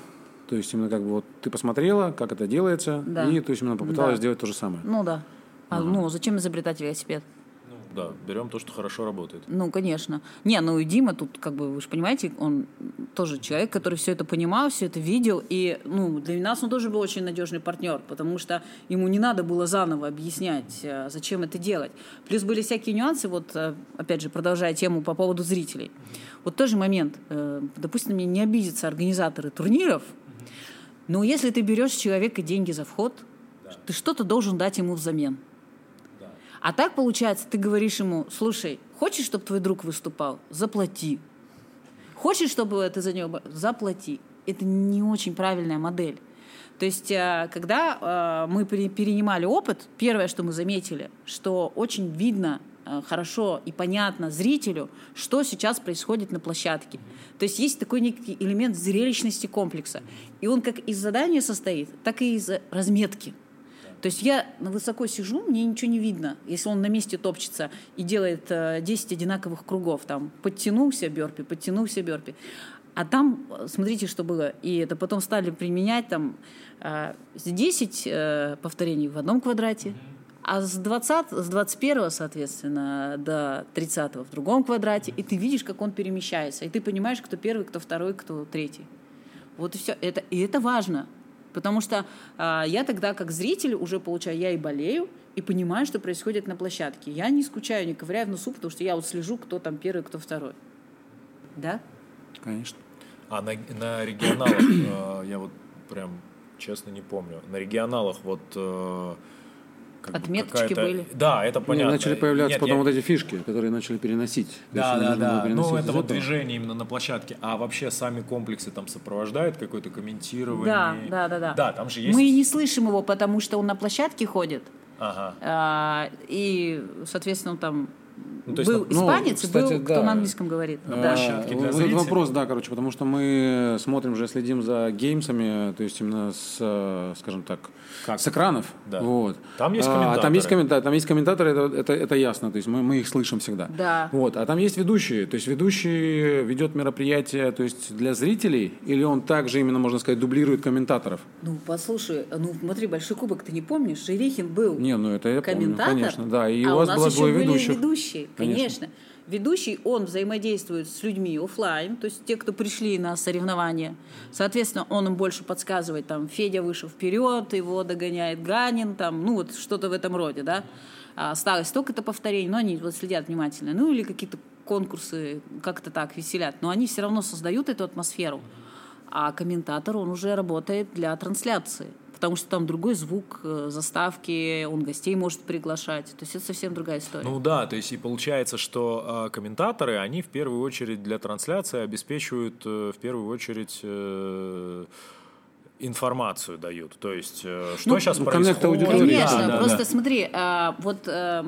То есть именно как бы вот ты посмотрела, как это делается, Да. и то есть именно попыталась Да. сделать то же самое. ну да. А, ну, зачем изобретать велосипед? Да, берем то, что хорошо работает. Ну, конечно. Не, ну и Дима тут, как бы, вы же понимаете, он тоже человек, который все это понимал, все это видел. И, ну, для нас он тоже был очень надежный партнер, потому что ему не надо было заново объяснять, э, зачем это делать. Плюс были всякие нюансы, вот, э, опять же, продолжая тему по поводу зрителей. Вот тоже момент. э, Допустим, мне не обидятся организаторы турниров, но если ты берешь человека деньги за вход, ты что-то должен дать ему взамен. А так получается, ты говоришь ему, слушай, хочешь, чтобы твой друг выступал? Заплати. Хочешь, чтобы ты за него... Заплати. Это не очень правильная модель. То есть, э, когда э, мы пере- перенимали опыт, первое, что мы заметили, что очень видно э, хорошо и понятно зрителю, что сейчас происходит на площадке. То есть есть такой некий элемент зрелищности комплекса. И он как из задания состоит, так и из разметки. То есть я на высоко сижу, мне ничего не видно, если он на месте топчется и делает э, 10 одинаковых кругов, там, подтянулся бёрпи, подтянулся бёрпи. А там, э, смотрите, что было, и это потом стали применять там э, с 10 э, повторений в одном квадрате, а с 20, с 21, соответственно, до 30 в другом квадрате, и ты видишь, как он перемещается, и ты понимаешь, кто первый, кто второй, кто третий. Вот и все. Это, и это важно. Потому что а, я тогда, как зритель, уже получаю, я и болею, и понимаю, что происходит на площадке. Я не скучаю, не ковыряю в носу, потому что я вот слежу, кто там первый, кто второй. Да? Конечно. А на, на регионалах, э, я вот прям честно не помню, на регионалах вот... э, как Отметочки были? Да, это понятно. начали появляться Нет, потом я- вот эти фишки, которые начали переносить. Да, да, да. переносить Ну, это вот этого. движение именно на площадке. А вообще сами комплексы там сопровождают какое-то комментирование? Да, да, да, да. Да, там же есть... Мы и не слышим его, потому что он на площадке ходит. Ага. А, и, соответственно, он там Ну, то есть, был ну, испанец кстати, и был, кто да. на английском говорит. А, Да. площадки для вот зрителей. этот вопрос, да, короче, потому что мы смотрим же, следим за геймсами, то есть именно с, э, скажем так, Как? с экранов. Да. Вот. Там есть А, комментаторы. там есть комментаторы, там есть комментаторы, это, это, это ясно, то есть мы, мы их слышим всегда. Да. Вот. А там есть ведущие, то есть ведущий ведет мероприятие, то есть для зрителей, или он также именно, можно сказать, дублирует комментаторов? Ну, послушай, ну смотри, Большой Кубок ты не помнишь? Жерихин был Не, ну это я помню, конечно, да. И а у вас нас было еще двое были ведущих. ведущие, конечно. Конечно. ведущий, он взаимодействует с людьми офлайн, то есть те, кто пришли на соревнования. Соответственно, он им больше подсказывает, там, Федя вышел вперед, его догоняет Ганин, там, ну, вот что-то в этом роде, да. А, осталось столько-то повторений, но они вот следят внимательно. Ну, или какие-то конкурсы как-то так веселят. Но они все равно создают эту атмосферу. А комментатор, он уже работает для трансляции потому что там другой звук, э, заставки, он гостей может приглашать. То есть это совсем другая история. Ну да, то есть и получается, что э, комментаторы, они в первую очередь для трансляции обеспечивают э, в первую очередь э, информацию дают. То есть, э, что ну, сейчас происходит. Конечно, да, просто да. смотри, э, вот э,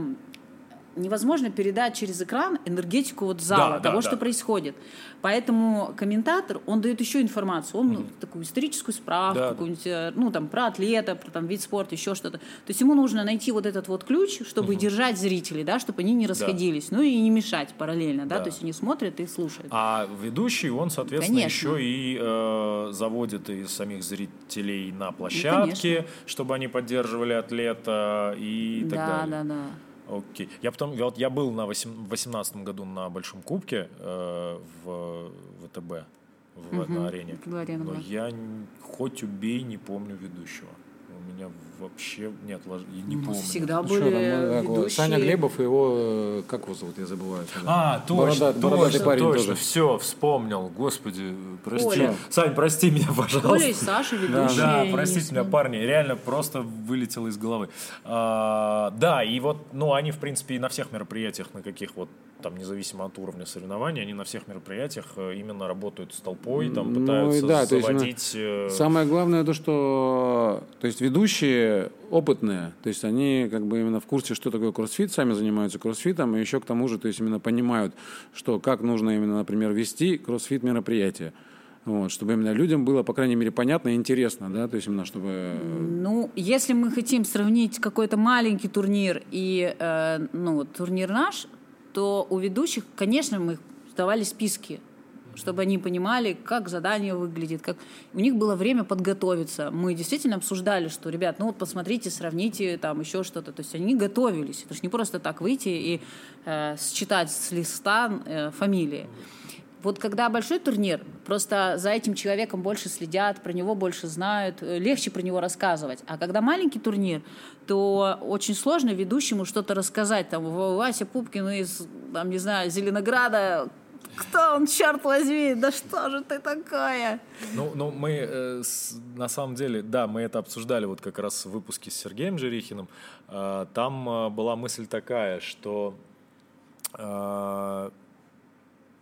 невозможно передать через экран энергетику вот зала, да, того, да, что да. происходит. Поэтому комментатор, он дает еще информацию, он mm-hmm. такую историческую справку, да. какую-нибудь, э, ну, там, про атлета, про там, вид спорта, еще что-то. То есть ему нужно найти вот этот вот ключ, чтобы mm-hmm. держать зрителей, да, чтобы они не расходились, да. ну и не мешать параллельно, да? да, то есть они смотрят и слушают. А ведущий, он, соответственно, Конечно. еще и э, заводит и самих зрителей на площадке, ну, чтобы они поддерживали атлета и да, так далее. Да, да, да. Окей. Я потом, вот я был на 2018 году на Большом Кубке э, в ВТБ, в, угу. на арене. Арена, но я хоть убей, не помню ведущего меня вообще нет, я не помню. Всегда ну, были что, там, ведущие. Саня Глебов, его, э, как его зовут, я забываю. А, точно, Бородат, точно, парень точно, тоже. все, вспомнил, господи, прости. Оля. Сань, прости меня, пожалуйста. Оля и Саша ведущие. Да, да простите меня, парни, реально просто вылетело из головы. А, да, и вот, ну, они, в принципе, и на всех мероприятиях, на каких вот там, независимо от уровня соревнований, они на всех мероприятиях э, именно работают с толпой, там ну, пытаются ну, да, заводить... То есть, э, самое главное то, что то есть ведущие опытные, то есть они как бы именно в курсе, что такое кроссфит, сами занимаются кроссфитом, и еще к тому же, то есть именно понимают, что как нужно именно, например, вести кроссфит мероприятие. Вот, чтобы именно людям было, по крайней мере, понятно и интересно, да, то есть именно чтобы... Ну, если мы хотим сравнить какой-то маленький турнир и, э, ну, турнир наш, то у ведущих, конечно, мы давали списки, чтобы они понимали, как задание выглядит, как у них было время подготовиться. Мы действительно обсуждали, что, ребят, ну вот посмотрите, сравните там еще что-то. То есть они готовились. Это же не просто так выйти и э, считать с листа э, фамилии. Вот когда большой турнир, просто за этим человеком больше следят, про него больше знают, э, легче про него рассказывать. А когда маленький турнир, то очень сложно ведущему что-то рассказать. Там Вася Пупкин из, там, не знаю, Зеленограда, кто он, черт возьми, да что же ты такая? Ну, ну мы э, с, на самом деле, да, мы это обсуждали вот как раз в выпуске с Сергеем Жерихиным. Э, там э, была мысль такая, что э,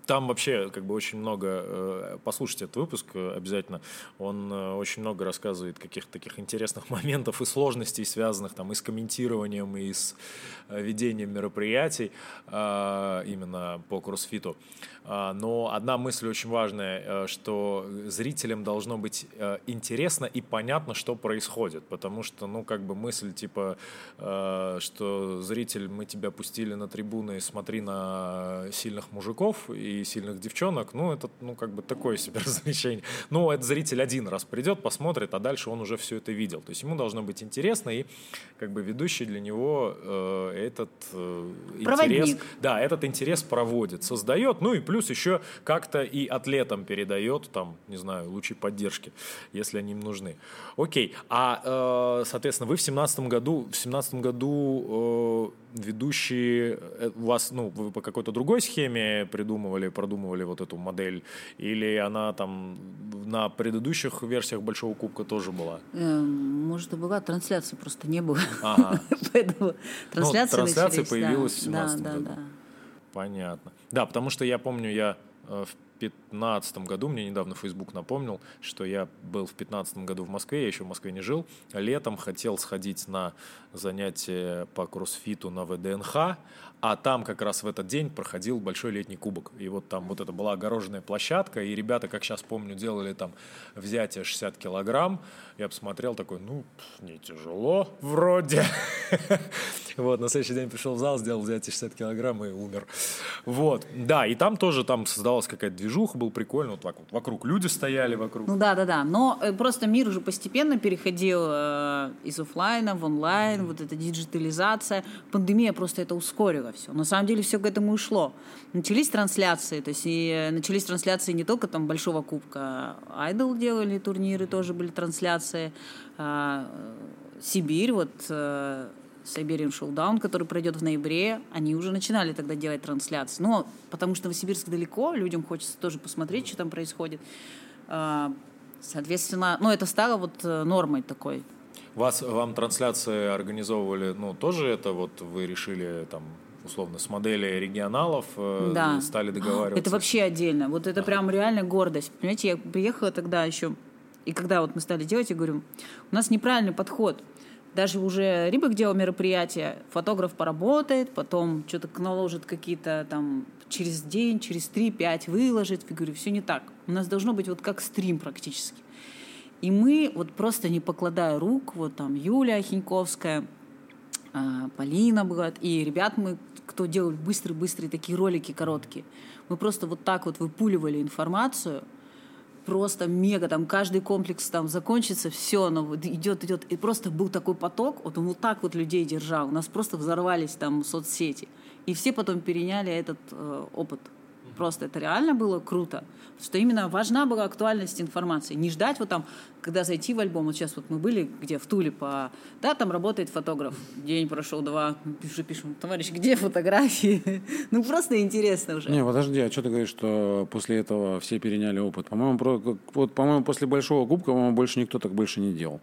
там вообще как бы очень много, э, послушайте этот выпуск э, обязательно, он э, очень много рассказывает каких-то таких интересных моментов и сложностей, связанных там и с комментированием, и с ведением мероприятий именно по кроссфиту. А, но одна мысль очень важная, что зрителям должно быть интересно и понятно, что происходит, потому что, ну, как бы мысль типа, что зритель, мы тебя пустили на трибуны, смотри на сильных мужиков, и сильных девчонок, ну, это, ну, как бы такое себе развлечение. Ну, это зритель один раз придет, посмотрит, а дальше он уже все это видел. То есть ему должно быть интересно, и как бы ведущий для него э, этот э, интерес... Да, этот интерес проводит, создает, ну и плюс еще как-то и атлетам передает, там, не знаю, лучи поддержки, если они им нужны. Окей, а, э, соответственно, вы в семнадцатом году, в семнадцатом году э, ведущие, э, у вас, ну, вы по какой-то другой схеме придумывали, продумывали вот эту модель, или она там на предыдущих версиях Большого Кубка тоже была? Эм, может, и была, трансляции просто не было. Ага. Поэтому трансляция ну, трансляция появилась в 17 да, году. Да, да. Понятно. Да, потому что я помню, я э, в 2015 году, мне недавно Facebook напомнил, что я был в 2015 году в Москве, я еще в Москве не жил, летом хотел сходить на занятие по кроссфиту на ВДНХ, а там как раз в этот день проходил большой летний кубок. И вот там вот это была огороженная площадка, и ребята, как сейчас помню, делали там взятие 60 килограмм. Я посмотрел такой, ну, не тяжело вроде. Вот, на следующий день пришел в зал, сделал взять 60 килограмм и умер. Вот, да, и там тоже там создавалась какая-то движуха, был прикольно, вот так вот, вокруг люди стояли вокруг. Ну да, да, да. Но э, просто мир уже постепенно переходил э, из офлайна в онлайн, mm-hmm. вот эта диджитализация. Пандемия просто это ускорила все. На самом деле все к этому и шло. Начались трансляции, то есть и э, начались трансляции не только там Большого Кубка, Айдол делали турниры, тоже были трансляции. А, Сибирь, вот э, Siberian Showdown, который пройдет в ноябре, они уже начинали тогда делать трансляции. Но потому что Новосибирск далеко, людям хочется тоже посмотреть, что там происходит. А, соответственно, ну, это стало вот э, нормой такой. Вас, вам трансляции организовывали, ну, тоже это вот вы решили там условно, с модели регионалов э, да. стали договариваться? Это вообще отдельно. Вот это ага. прям реально гордость. Понимаете, я приехала тогда еще, и когда вот мы стали делать, я говорю, у нас неправильный подход даже уже Рибок делал мероприятие, фотограф поработает, потом что-то наложит какие-то там через день, через три-пять выложит. Я говорю, все не так. У нас должно быть вот как стрим практически. И мы вот просто не покладая рук, вот там Юля Хиньковская, а, Полина бывает, и ребят мы, кто делал быстрые-быстрые такие ролики короткие, мы просто вот так вот выпуливали информацию – просто мега, там каждый комплекс там закончится, все, оно идет, идет. И просто был такой поток, вот он вот так вот людей держал. У нас просто взорвались там соцсети. И все потом переняли этот э, опыт. Просто это реально было круто. Что именно важна была актуальность информации. Не ждать вот там, когда зайти в альбом. Вот сейчас вот мы были где в Туле по... Да, там работает фотограф. День прошел, два. Уже пишем, товарищ, где фотографии? ну, просто интересно уже. Не, подожди, а что ты говоришь, что после этого все переняли опыт? По-моему, про... вот, по-моему, после Большого Кубка, по-моему, больше никто так больше не делал.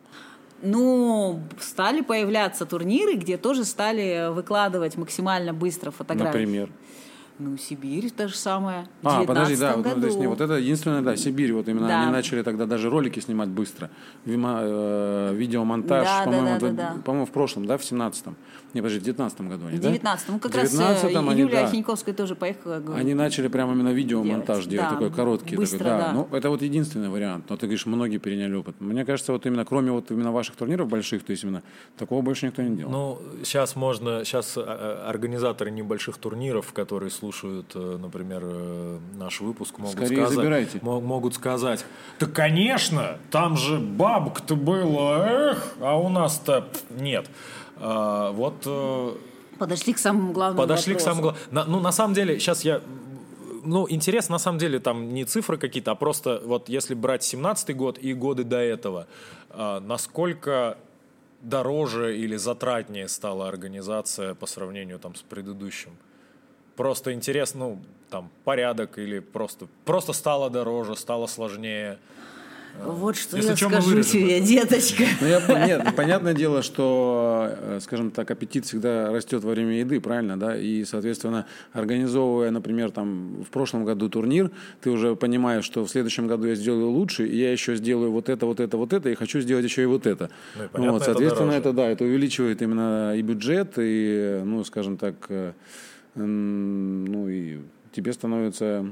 Ну, стали появляться турниры, где тоже стали выкладывать максимально быстро фотографии. Например? Ну, Сибирь то же самое. А, подожди, да, году. Вот, то есть, не, вот это единственное, да, Сибирь, вот именно да. они начали тогда даже ролики снимать быстро. Вима, э, видеомонтаж, да, по-моему, да, да, да, да. по-моему, в прошлом, да, в семнадцатом. Не, подожди, в девятнадцатом году они, В девятнадцатом, да? ну, как раз э, они, Юлия да, Хиньковская тоже поехала. Говорю, они начали прямо именно видеомонтаж делать, делать да, такой короткий. Быстро, такой, да. да. Ну, это вот единственный вариант. Но ты говоришь, многие переняли опыт. Мне кажется, вот именно кроме вот именно ваших турниров больших, то есть именно такого больше никто не делал. Ну, сейчас можно, сейчас э, организаторы небольших турниров, которые слушают, например, например, э, наш выпуск могут Скорее сказать, забирайте. могут сказать, да, конечно, там же бабок-то было, эх, а у нас-то нет. А, вот. Э, подошли к самому главному. Подошли вопросу. к самому главному. Ну, на самом деле, сейчас я ну, интересно, на самом деле, там не цифры какие-то, а просто вот если брать 17 год и годы до этого, а, насколько дороже или затратнее стала организация по сравнению там с предыдущим? Просто интересно, ну, там, порядок или просто, просто стало дороже, стало сложнее. Вот что Если я скажу тебе, деточка. Ну, я, нет, понятное дело, что, э, скажем так, аппетит всегда растет во время еды, правильно, да? И, соответственно, организовывая, например, там, в прошлом году турнир, ты уже понимаешь, что в следующем году я сделаю лучше, и я еще сделаю вот это, вот это, вот это, и хочу сделать еще и вот это. Ну, и понятно, вот, соответственно, это, это, да, это увеличивает именно и бюджет, и, ну, скажем так, э, ну и тебе становится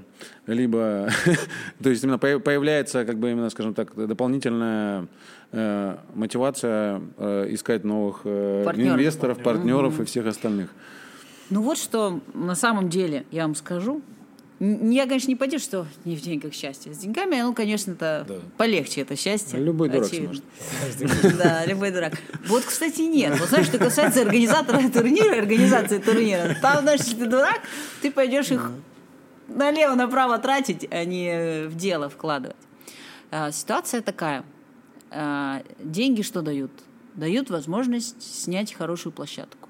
либо, то есть именно появляется, как бы именно, скажем так, дополнительная э, мотивация э, искать новых э, партнеров. инвесторов, партнеров угу. и всех остальных. Ну вот что на самом деле я вам скажу. Я, конечно, не пойду, что не в деньгах счастье. С деньгами, ну, конечно, это да. полегче, это счастье. Любой дурак сможет. Да, любой дурак. Вот, кстати, нет. Вот знаешь, что касается организатора турнира, организации турнира, там, знаешь, если ты дурак, ты пойдешь их налево-направо тратить, а не в дело вкладывать. А, ситуация такая. А, деньги что дают? Дают возможность снять хорошую площадку.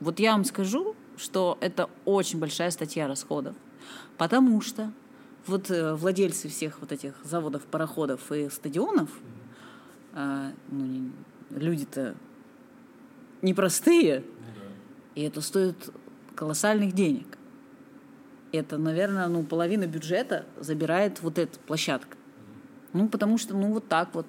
Вот я вам скажу, что это очень большая статья расходов. Потому что вот э, владельцы всех вот этих заводов, пароходов и стадионов, э, ну, люди-то непростые, ну, да. и это стоит колоссальных денег. Это, наверное, ну, половина бюджета забирает вот эта площадка. Ну, потому что, ну, вот так вот.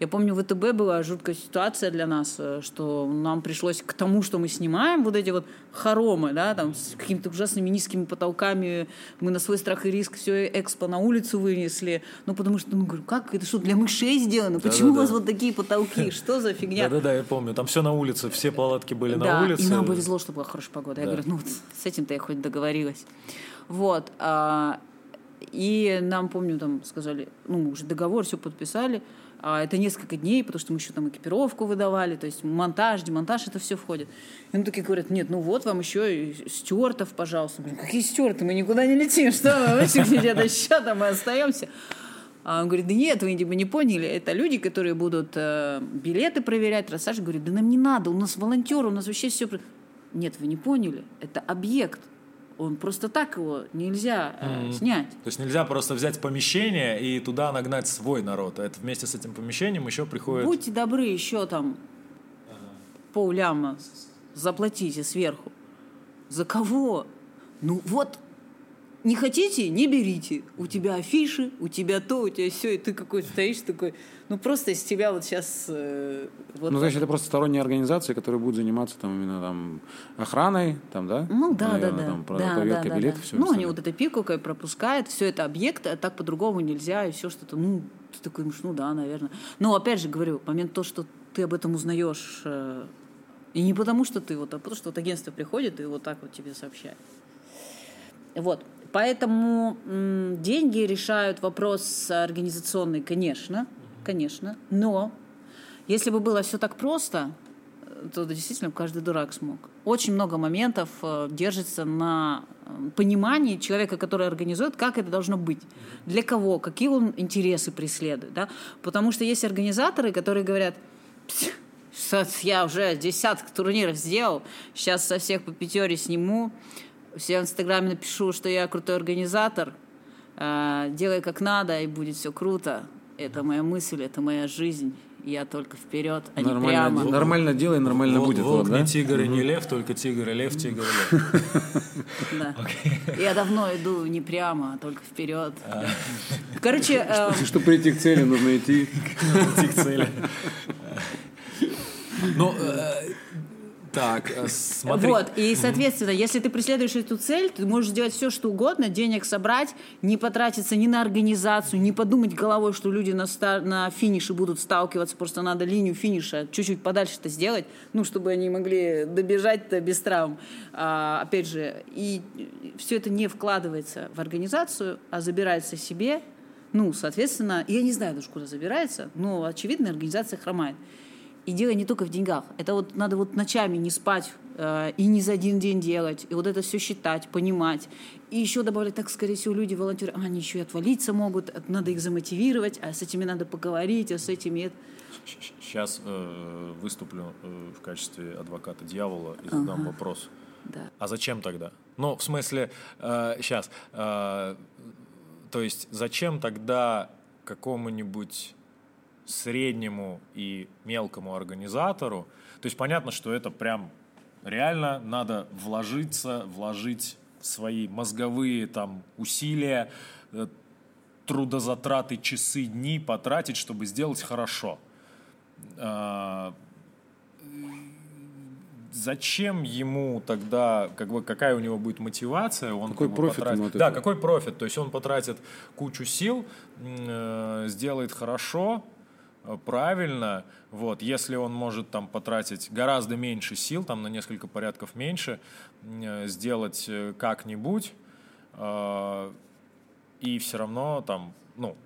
Я помню, в ВТБ была жуткая ситуация для нас, э, что нам пришлось к тому, что мы снимаем, вот эти вот хоромы, да, там с какими-то ужасными низкими потолками, мы на свой страх и риск все экспо на улицу вынесли, ну, потому что, ну, говорю, как, это что, для мышей сделано? Почему у вас вот такие потолки? Что за фигня? Да-да-да, я помню, там все на улице, все палатки были Да, на улице. и нам повезло, что была хорошая погода. Я Да. говорю, ну, вот с этим-то я хоть договорилась. Вот. а, И нам, помню, там сказали, ну, мы уже договор, все подписали. А это несколько дней, потому что мы еще там экипировку выдавали, то есть монтаж, демонтаж, это все входит. И они такие говорят, нет, ну вот вам еще стюартов, пожалуйста. Блин, какие стюарты? Мы никуда не летим, что вы все где-то еще там мы остаемся. А он говорит, да нет, вы типа не поняли, это люди, которые будут э, билеты проверять, рассаживать. Говорит, да нам не надо, у нас волонтеры, у нас вообще все... Нет, вы не поняли, это объект. Он просто так его нельзя э, снять. То есть нельзя просто взять помещение и туда нагнать свой народ. А это вместе с этим помещением еще приходит... Будьте добры, еще там полляма заплатите сверху. За кого? Ну вот, не хотите, не берите. У тебя афиши, у тебя то, у тебя все, и ты какой стоишь такой. Ну просто из тебя вот сейчас э, вот Ну, значит, это просто сторонние организации, которые будут заниматься там именно там охраной, там, да? Ну да, Наверное, да, да. Там, про- да, проверка да, да, билетов, да. всё Ну, они вот это пику как пропускают, все это объекты, а так по-другому нельзя, и все что-то. Ну, ты такой, ну да, наверное. Но опять же говорю, момент то, что ты об этом узнаешь, э, и не потому, что ты вот, а потому что вот агентство приходит и вот так вот тебе сообщает. Вот. Поэтому деньги решают вопрос организационный, конечно, конечно. Но если бы было все так просто, э, то действительно каждый дурак смог. Очень много моментов э, держится на э, понимании человека, который организует, как это должно быть, для кого, какие он интересы преследует. Да? Потому что есть организаторы, которые говорят, «Пс, что я уже десяток турниров сделал, сейчас со всех по пятере сниму, все в Инстаграме напишу, что я крутой организатор, э, делай как надо, и будет все круто. Это моя мысль, это моя жизнь. Я только вперед, а не Нормально, прямо. де- нормально делай, нормально Вол- будет. Волк вот, да? не тигр и не лев, только тигр и лев, тигр и лев. Да. Я давно иду не прямо, а только вперед. А. Короче, э, Чтобы прийти к цели, нужно идти. Идти к цели. Ну, э, так, э, смотри. Вот, и, соответственно, если ты преследуешь эту цель, ты можешь сделать все, что угодно, денег собрать, не потратиться ни на организацию, не подумать головой, что люди на, стар- на финише будут сталкиваться, просто надо линию финиша чуть-чуть подальше это сделать, ну, чтобы они могли добежать без травм. А, опять же, и все это не вкладывается в организацию, а забирается себе, ну, соответственно, я не знаю даже, куда забирается, но, очевидно, организация хромает. И дело не только в деньгах. Это вот надо вот ночами не спать э, и не за один день делать. И вот это все считать, понимать. И еще добавлять, так, скорее всего, люди, волонтеры, а, они еще и отвалиться могут, надо их замотивировать, а с этими надо поговорить, а с этими... это- Сейчас э, выступлю э, в качестве адвоката дьявола и задам вопрос. Да. А зачем тогда? Ну, в смысле, сейчас, то есть зачем тогда какому-нибудь среднему и мелкому организатору, то есть понятно, что это прям реально надо вложиться, вложить свои мозговые там усилия, э, трудозатраты, часы, дни потратить, чтобы сделать хорошо. А, зачем ему тогда, как бы, какая у него будет мотивация? Он Какой как бы профит потратит- ему Да, какой профит? То есть он потратит кучу сил, э, сделает хорошо, правильно, вот, если он может там потратить гораздо меньше сил, там на несколько порядков меньше, э, сделать э, как-нибудь, э, и все равно там, ну,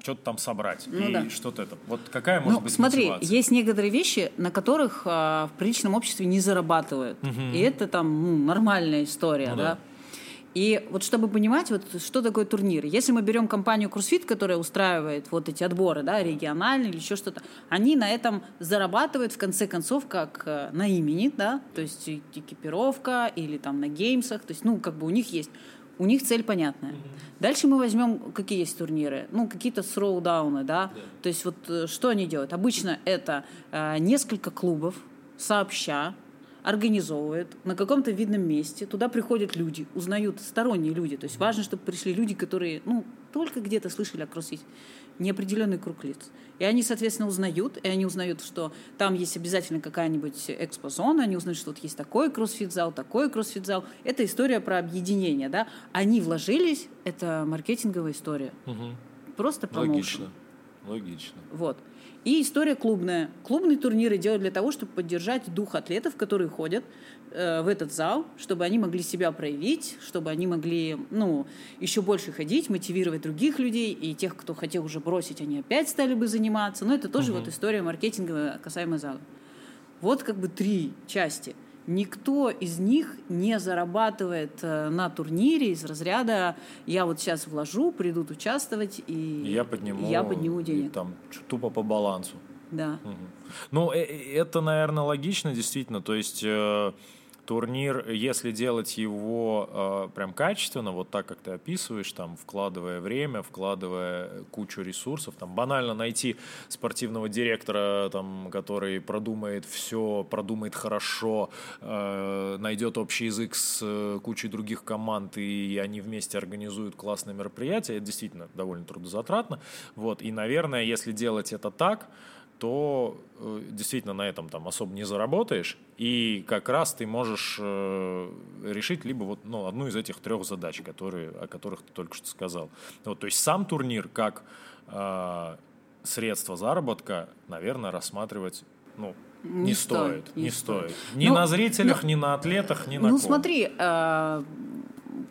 что-то там собрать, Ну и да. что-то это. Вот какая может Ну, быть смотри, мотивация? есть некоторые вещи, на которых а, в приличном обществе не зарабатывают. И это там ну, нормальная история, Ну да. да. И вот чтобы понимать, вот что такое турнир. Если мы берем компанию Курсфит, которая устраивает вот эти отборы, да, региональные или еще что-то, они на этом зарабатывают в конце концов как э, на имени, да, то есть экипировка или там на геймсах, то есть, ну, как бы у них есть у них цель понятная. Дальше мы возьмем, какие есть турниры. Ну, какие-то сроудауны, да? То есть вот э, что они делают? Обычно это э, несколько клубов сообща организовывают на каком-то видном месте. Туда приходят люди, узнают сторонние люди. То есть важно, чтобы пришли люди, которые, ну, только где-то слышали о кроссфите. Неопределенный круг лиц. И они, соответственно, узнают, и они узнают, что там есть обязательно какая-нибудь экспозона, они узнают, что вот есть такой кроссфит-зал, такой кроссфит-зал. Это история про объединение, да. Они вложились, это маркетинговая история. Мгм. Просто промоушен. Логично. Логично. Вот. И история клубная. Клубные турниры делают для того, чтобы поддержать дух атлетов, которые ходят э, в этот зал, чтобы они могли себя проявить, чтобы они могли, ну, еще больше ходить, мотивировать других людей, и тех, кто хотел уже бросить, они опять стали бы заниматься. Но это тоже вот история маркетинговая касаемо зала. Вот как бы три части. Никто из них не зарабатывает э, на турнире из разряда «я вот сейчас вложу, придут участвовать, и И Я подниму, я подниму и денег». там ч- тупо по балансу. Да. Ну, э- э- это, наверное, логично, действительно. То есть турнир, если делать его э, прям качественно, вот так, как ты описываешь, там, вкладывая время, вкладывая кучу ресурсов, там, банально найти спортивного директора, там, который продумает все, продумает хорошо, э, найдет общий язык с э, кучей других команд, и они вместе организуют классное мероприятие, это действительно довольно трудозатратно. Вот, и, наверное, если делать это так, то э, действительно на этом там особо не заработаешь, и как раз ты можешь э, решить либо вот ну, одну из этих трех задач, которые, о которых ты только что сказал. Вот, то есть сам турнир как э, средство заработка, наверное, рассматривать ну, не, Не стоит, стоит, не стоит. стоит. Ни Ну, на зрителях, ни на атлетах, ни на Ну, ком. смотри, э,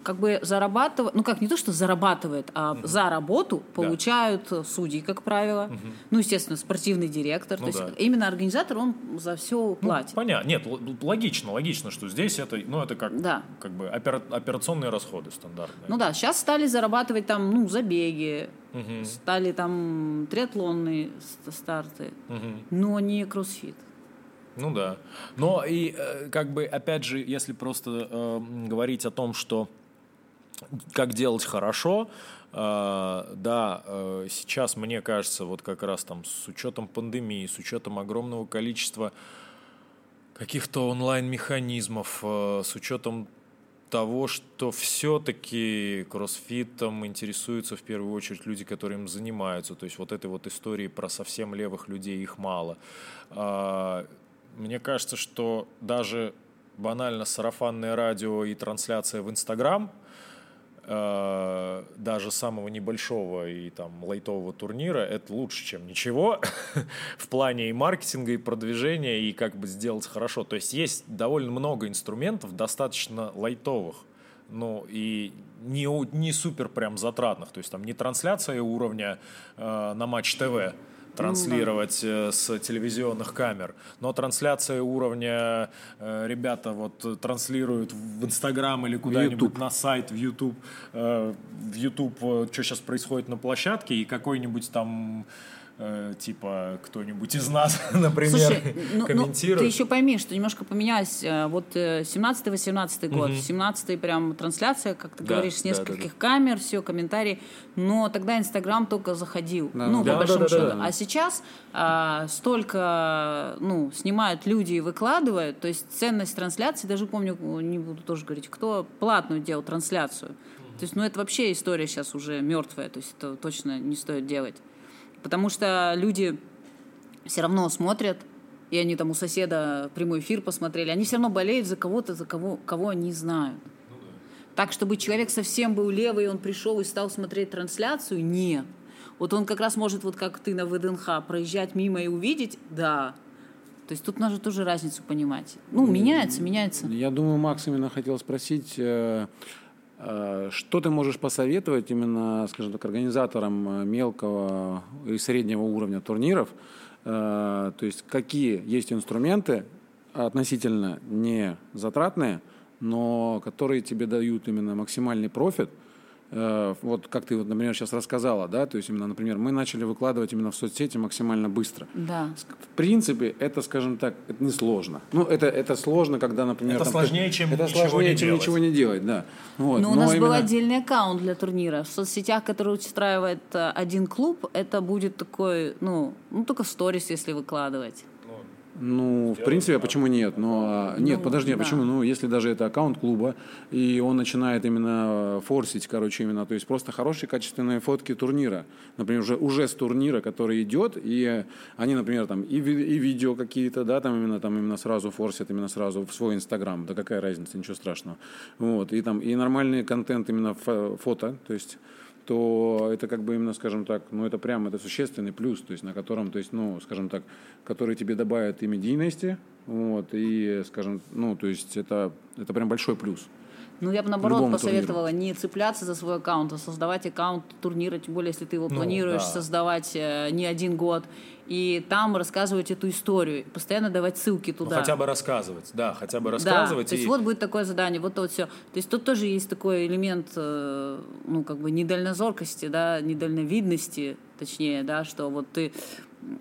как бы зарабатывать, ну как не то, что зарабатывает, а за работу получают судьи, как правило. Ну, естественно, спортивный директор. Ну то да. есть именно организатор, он за все Ну, платит. понятно. Нет, логично, логично, что здесь это, ну, это как, Да. как бы опера- операционные расходы стандартные. Ну да, сейчас стали зарабатывать там, ну, забеги, Мгм. стали там триатлонные ст- старты, Мгм. но не кроссфит. Ну да. Но и э, как бы, опять же, если просто э, говорить о том, что как делать хорошо, э, да, э, сейчас, мне кажется, вот как раз там с учетом пандемии, с учетом огромного количества каких-то онлайн-механизмов, э, с учетом того, что все-таки кроссфитом интересуются в первую очередь люди, которые им занимаются. То есть вот этой вот истории про совсем левых людей, их мало. Мне кажется, что даже банально сарафанное радио и трансляция в Инстаграм э, даже самого небольшого и там лайтового турнира это лучше, чем ничего в плане и маркетинга, и продвижения, и как бы сделать хорошо. То есть есть довольно много инструментов, достаточно лайтовых, ну и не, не супер прям затратных. То есть там не трансляция уровня э, на Матч ТВ, транслировать э, с телевизионных камер. Но трансляция уровня э, ребята вот э, транслируют в Инстаграм или куда-нибудь на сайт, в YouTube, э, в YouTube, э, что сейчас происходит на площадке, и какой-нибудь там э, типа кто-нибудь из нас, например, Слушай, ну, ну, комментирует. ты еще пойми, что немножко поменялось. э, Вот э, 17-18 год, 17-й прям трансляция, как ты Да, говоришь, с да, нескольких камер, все, комментарии. Но тогда Инстаграм только заходил. Да. Ну, Да, по большому да, да, счету. да. А сейчас а, столько, ну, снимают люди и выкладывают. То есть ценность трансляции, даже помню, не буду тоже говорить, кто платную делал трансляцию. То есть, ну, это вообще история сейчас уже мертвая. То есть это точно не стоит делать. Потому что люди все равно смотрят, и они там у соседа прямой эфир посмотрели, они все равно болеют за кого-то, за кого, кого они знают. Так, чтобы человек совсем был левый, и он пришел и стал смотреть трансляцию, нет. Вот он как раз может, вот как ты на ВДНХ, проезжать мимо и увидеть, да. То есть тут нужно тоже разницу понимать. Ну, меняется, меняется. Я думаю, Макс именно хотел спросить, э, что ты можешь посоветовать именно, скажем так, организаторам э, мелкого и среднего уровня турниров, Э, то есть какие есть инструменты относительно не затратные, но которые тебе дают именно максимальный профит, Э, вот как ты, вот, например, сейчас рассказала, да, то есть именно, например, мы начали выкладывать именно в соцсети максимально быстро. Да. В принципе, это, скажем так, это несложно. Ну, это, это сложно, когда, например... Это там, сложнее, ты- чем это ничего сложнее, не чем делать. ничего не делать, да. Вот. Ну, у нас был именно- отдельный аккаунт для турнира. В соцсетях, который устраивает э, один клуб, это будет такой, ну, ну только в сторис, если выкладывать. Ну, в принципе, а почему нет? Но а, нет, Ну, подожди, а да. почему? Ну, если даже это аккаунт клуба, и он начинает именно форсить, короче, именно, то есть просто хорошие качественные фотки турнира, например, уже, уже с турнира, который идет, и они, например, там и, и видео какие-то, да, там именно, там именно сразу форсят, именно сразу в свой инстаграм, да какая разница, ничего страшного. Вот, и там, и нормальный контент именно фо- фото, то есть то это как бы именно, скажем так, ну это прям это существенный плюс, то есть на котором, то есть, ну, скажем так, который тебе добавит и медийности, вот, и, скажем, ну, то есть это, это прям большой плюс. Ну, я бы наоборот посоветовала не цепляться за свой аккаунт, а создавать аккаунт турнира, тем более, если ты его Ну, планируешь да. создавать э, не один год, и там рассказывать эту историю, постоянно давать ссылки Ну, туда. хотя бы рассказывать, да, хотя бы Да, рассказывать. то есть и- вот будет такое задание, вот то вот все. То есть тут тоже есть такой элемент, э, ну, как бы недальнозоркости, да, недальновидности, точнее, да, что вот ты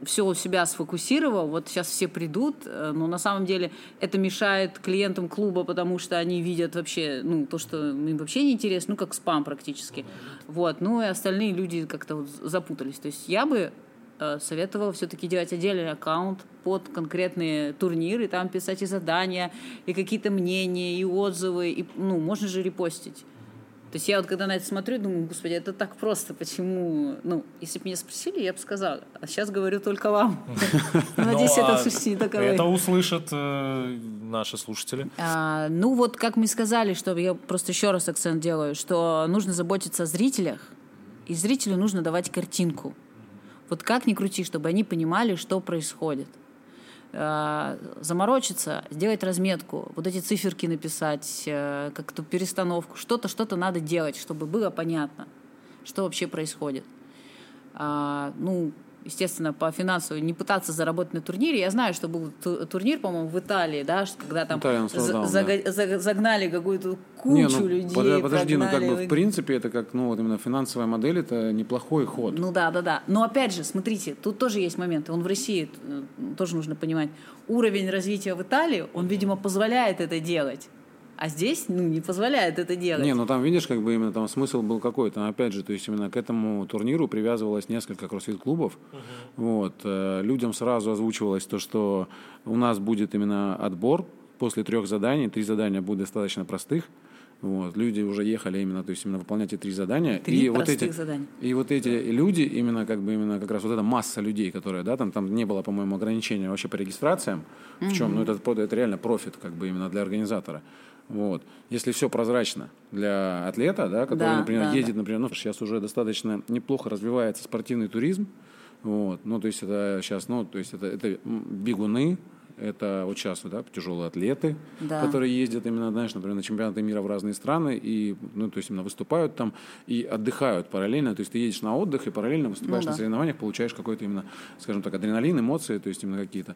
все у себя сфокусировал, вот сейчас все придут, э, но на самом деле это мешает клиентам клуба, потому что они видят вообще, ну, то, что им вообще не интересно, ну, как спам практически. Вот, ну, и остальные люди как-то вот запутались. То есть я бы советовала все-таки делать отдельный аккаунт под конкретные турниры, там писать и задания, и какие-то мнения, и отзывы, и, ну, можно же репостить. То есть я вот когда на это смотрю, думаю, господи, это так просто, почему... Ну, если бы меня спросили, я бы сказала, а сейчас говорю только вам. Надеюсь, Ну, это а слушайте не. Это услышат э, наши слушатели. А, ну вот, как мы сказали, что я просто еще раз акцент делаю, что нужно заботиться о зрителях, и зрителю нужно давать картинку. Вот как ни крути, чтобы они понимали, что происходит. А, заморочиться, сделать разметку, вот эти циферки написать, э, как-то перестановку, что-то, что-то надо делать, чтобы было понятно, что вообще происходит. А, ну, естественно, по финансовой не пытаться заработать на турнире. Я знаю, что был ту- турнир, по-моему, в Италии, да, когда там Italian за- зага- зага- загнали какую-то кучу Не, ну, людей. под- подожди, ну как бы в- в принципе это как, ну вот именно финансовая модель, это неплохой ход. Ну да, да, да. Но опять же, смотрите, тут тоже есть моменты. Он в России, э, тоже нужно понимать. Уровень развития в Италии, он, видимо, позволяет это делать. А здесь, ну, не позволяет это делать. Не, ну там, видишь, как бы именно там смысл был какой-то. Опять же, то есть именно к этому турниру привязывалось несколько кроссфит-клубов. Вот. э, Людям сразу озвучивалось то, что у нас будет именно отбор после трех заданий. Три задания будут достаточно простых. Вот. Люди уже ехали именно, то есть именно выполнять эти три задания. Три и вот простых эти, задания. И вот эти люди, именно как бы именно как раз вот эта масса людей, которые, да, там, там не было, по-моему, ограничения вообще по регистрациям. В чем? Ну, это, это реально профит, как бы именно для организатора. Вот. Если все прозрачно для атлета, да, который, Да, например, да, едет, например, ну, сейчас уже достаточно неплохо развивается спортивный туризм. Вот. Ну, то есть это сейчас, ну, то есть это, это бегуны, это вот сейчас, да, тяжелые атлеты, Да. которые ездят именно, знаешь, например, на чемпионаты мира в разные страны и, ну, то есть именно выступают там и отдыхают параллельно. То есть ты едешь на отдых и параллельно выступаешь Ну на да. соревнованиях, получаешь какой-то именно, скажем так, адреналин, эмоции, то есть именно какие-то.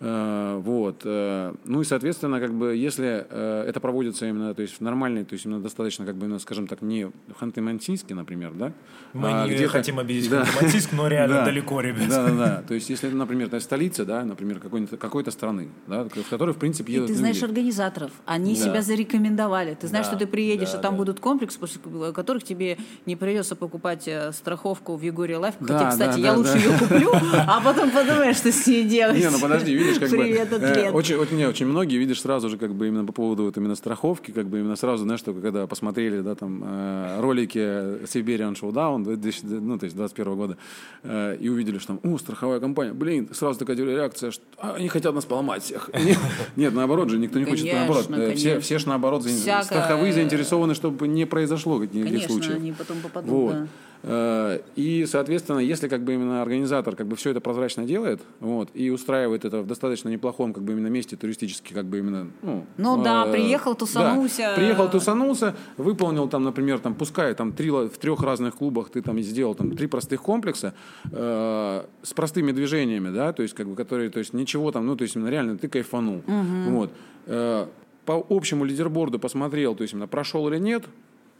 Э, вот. Э, ну и, соответственно, как бы, если э, это проводится именно, то есть в нормальной, то есть именно достаточно, как бы, именно, скажем так, не в Ханты-Мансийске, например, да? Мы а не где-то- хотим обидеть Да. Ханты-Мансийск, но реально Да. далеко, ребят. Да, да, да. То есть, если, например, это столица, да, например, какой-то, какой-то страны, да, в которой, в принципе, И едут ты знаешь люди. организаторов, они Да. себя зарекомендовали. Ты знаешь, Да, что ты приедешь, да, а там да. будут комплекс, после которых тебе не придется покупать э, страховку в Егоре Лайф. Да, Хотя, кстати, да, я да, лучше да. ее куплю, а потом подумаешь, что с ней делать. Не, ну подожди, видишь, как Привет, бы... э, очень, очень, не, очень многие, видишь, сразу же, как бы, именно по поводу вот именно страховки, как бы, именно сразу, знаешь, только когда посмотрели, да, там, э, ролики Siberian Showdown, 2000, ну, то есть 21 года, э, и увидели, что там, о, страховая компания, блин, сразу такая реакция, что а, они хотят нас поломать всех. Нет, Нет, наоборот же, никто не хочет, Конечно, наоборот. э, Все, конечно. все ж наоборот, Всякое- страховые заинтересованы, чтобы не произошло Конечно, случаев. они потом попадут, Вот. да. Э, И, соответственно, если как бы именно организатор как бы все это прозрачно делает, вот, и устраивает это в достаточно неплохом как бы именно месте туристически, как бы именно, ну, Ну да, э, приехал, тусанулся. да, приехал, тусанулся, выполнил там, например, там, пускай там три, в трех разных клубах ты там сделал там три простых комплекса э, с простыми движениями, да, то есть как бы которые, то есть ничего там, ну, то есть именно реально ты кайфанул, вот. Э, по общему лидерборду посмотрел, то есть именно прошел или нет,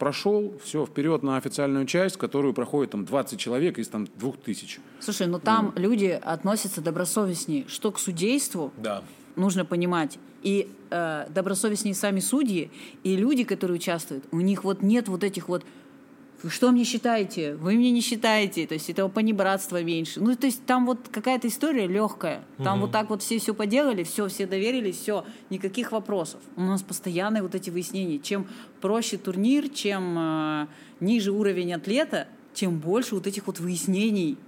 прошел, все, вперед на официальную часть, которую проходит там 20 человек из там 2000. Слушай, ну там люди относятся добросовестнее. Что к судейству, Да. нужно понимать. И э, добросовестнее сами судьи, и люди, которые участвуют, у них вот нет вот этих вот вы что мне считаете? Вы мне не считаете. То есть этого понебратства меньше. Ну, то есть там вот какая-то история легкая. Там вот так вот все все поделали, все, все доверились, все, никаких вопросов. У нас постоянные вот эти выяснения. Чем проще турнир, чем э, ниже уровень атлета, тем больше вот этих вот выяснений.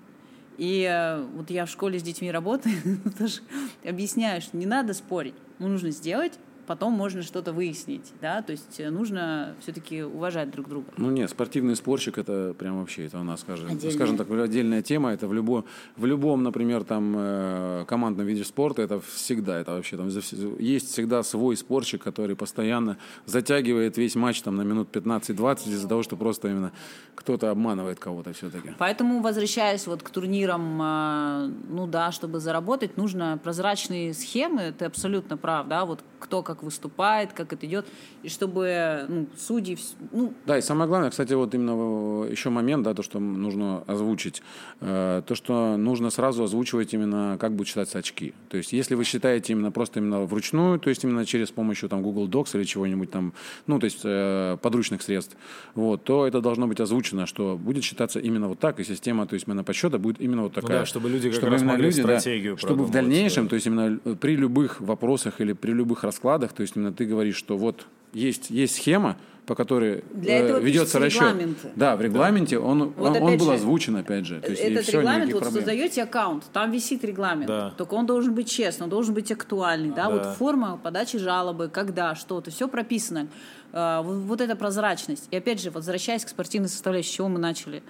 И э, вот я в школе с детьми работаю, тоже объясняю, что не надо спорить. Ну, нужно сделать, потом можно что-то выяснить, да, то есть э, нужно все-таки уважать друг друга. Ну нет, спортивный спорщик это прям вообще, это у нас, скажем, Отдельная. скажем так, отдельная тема, это в, любо, в любом, например, там э, командном виде спорта, это всегда, это вообще там есть всегда свой спорщик, который постоянно затягивает весь матч там на минут 15-20 из-за того, что просто именно кто-то обманывает кого-то все-таки. Поэтому, возвращаясь вот к турнирам, э, ну да, чтобы заработать, нужно прозрачные схемы, ты абсолютно прав, да, вот кто как выступает, как это идет, и чтобы ну, судьи, ну, Да, и самое главное, кстати, вот именно э, еще момент, да, то, что нужно озвучить, э, то, что нужно сразу озвучивать именно, как будут считаться очки. То есть, если вы считаете именно просто именно вручную, то есть именно через помощью там Google Docs или чего-нибудь там, ну, то есть э, подручных средств, вот, то это должно быть озвучено, что будет считаться именно вот так, и система, то есть именно подсчета будет именно вот такая. да, чтобы люди как раз именно могли да, стратегию чтобы в дальнейшем, да. то есть именно э, при любых вопросах или при любых раскладах, то есть именно ты говоришь, что вот есть, есть схема, по которой Для э, этого ведется расчет. Да, в регламенте он, Вот он, он был же, озвучен, опять же. То есть, этот всё, регламент, вот проблем. создаете аккаунт, там висит регламент, Да. только он должен быть честный, он должен быть актуальный, да, Да. вот форма подачи жалобы, когда, что-то, все прописано. А, вот, вот эта прозрачность. И опять же, возвращаясь к спортивной составляющей, с чего мы начали,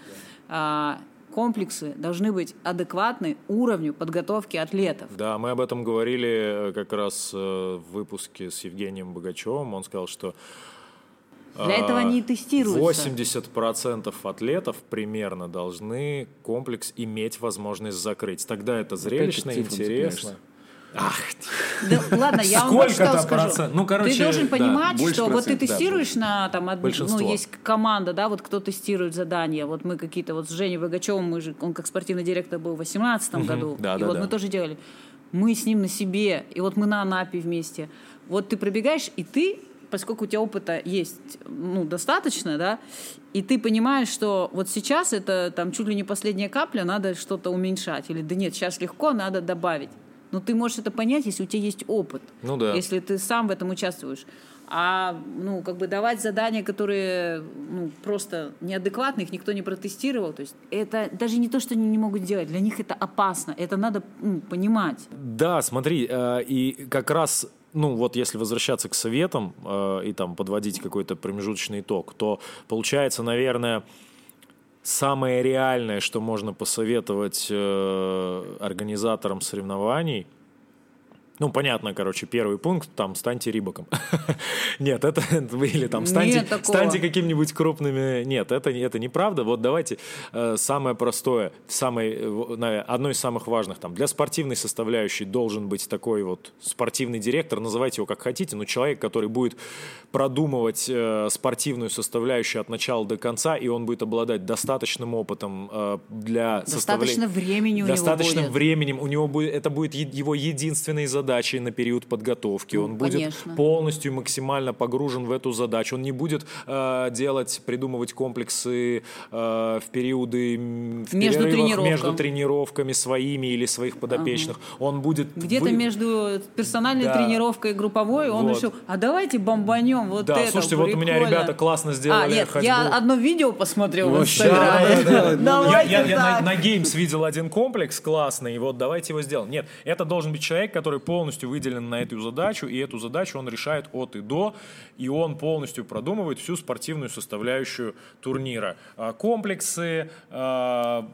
А, комплексы должны быть адекватны уровню подготовки атлетов. Да, мы об этом говорили э, как раз э, в выпуске с Евгением Богачевым. Он сказал, что Для этого они и тестируются. 80% атлетов примерно должны комплекс иметь возможность закрыть. Тогда это зрелищно, к цифрам интересно. Ах, Да, ладно, я вам вот Сколько-то что скажу. Ну, короче, ты должен да, понимать, больше что вот ты процент, да, тестируешь на там одну, ну есть команда, да, вот кто тестирует задания. Вот мы какие-то вот с Женей Богачевым, мы же, он как спортивный директор был в 2018 году, Да, и да, вот да. мы тоже делали. Мы с ним на себе, и вот мы на Анапе вместе. Вот ты пробегаешь, и ты поскольку у тебя опыта есть ну, достаточно, да, и ты понимаешь, что вот сейчас это там чуть ли не последняя капля, надо что-то уменьшать. Или да нет, сейчас легко, надо добавить. Но ты можешь это понять, если у тебя есть опыт. Ну да. Если ты сам в этом участвуешь. А ну, как бы давать задания, которые ну, просто неадекватны, их никто не протестировал. То есть это даже не то, что они не могут делать. Для них это опасно. Это надо ну, понимать. Да, смотри, э, и как раз, ну вот если возвращаться к советам э, и там подводить какой-то промежуточный итог, то получается, наверное, самое реальное, что можно посоветовать э, организаторам соревнований, ну, понятно, короче, первый пункт, там, станьте Рибаком. Нет, это, или там, станьте, станьте какими-нибудь крупными... Нет, это, это неправда. Вот давайте э, самое простое, самое, э, одно из самых важных, там, для спортивной составляющей должен быть такой вот спортивный директор, называйте его как хотите, но человек, который будет продумывать э, спортивную составляющую от начала до конца, и он будет обладать достаточным опытом э, для Достаточно составления... времени у него Достаточным будет. временем. У него будет, это будет его единственной задачей на период подготовки. Ну, он будет конечно. полностью максимально погружен в эту задачу. Он не будет э, делать, придумывать комплексы э, в периоды в Между тренировками. между тренировками своими или своих подопечных. Он будет Где-то вы- между персональной Да. тренировкой и групповой он Вот. решил, а давайте бомбанем вот Да, это. слушайте, вот у меня прикольно». ребята классно сделали А, нет, ходьбу. я одно видео посмотрел в Вообще, Инстаграме. Я, на Games видел один комплекс классный, и вот давайте его сделаем. Нет, это должен быть человек, который полностью выделен на эту задачу, и эту задачу он решает от и до, и он полностью продумывает всю спортивную составляющую турнира. А, Комплексы, а,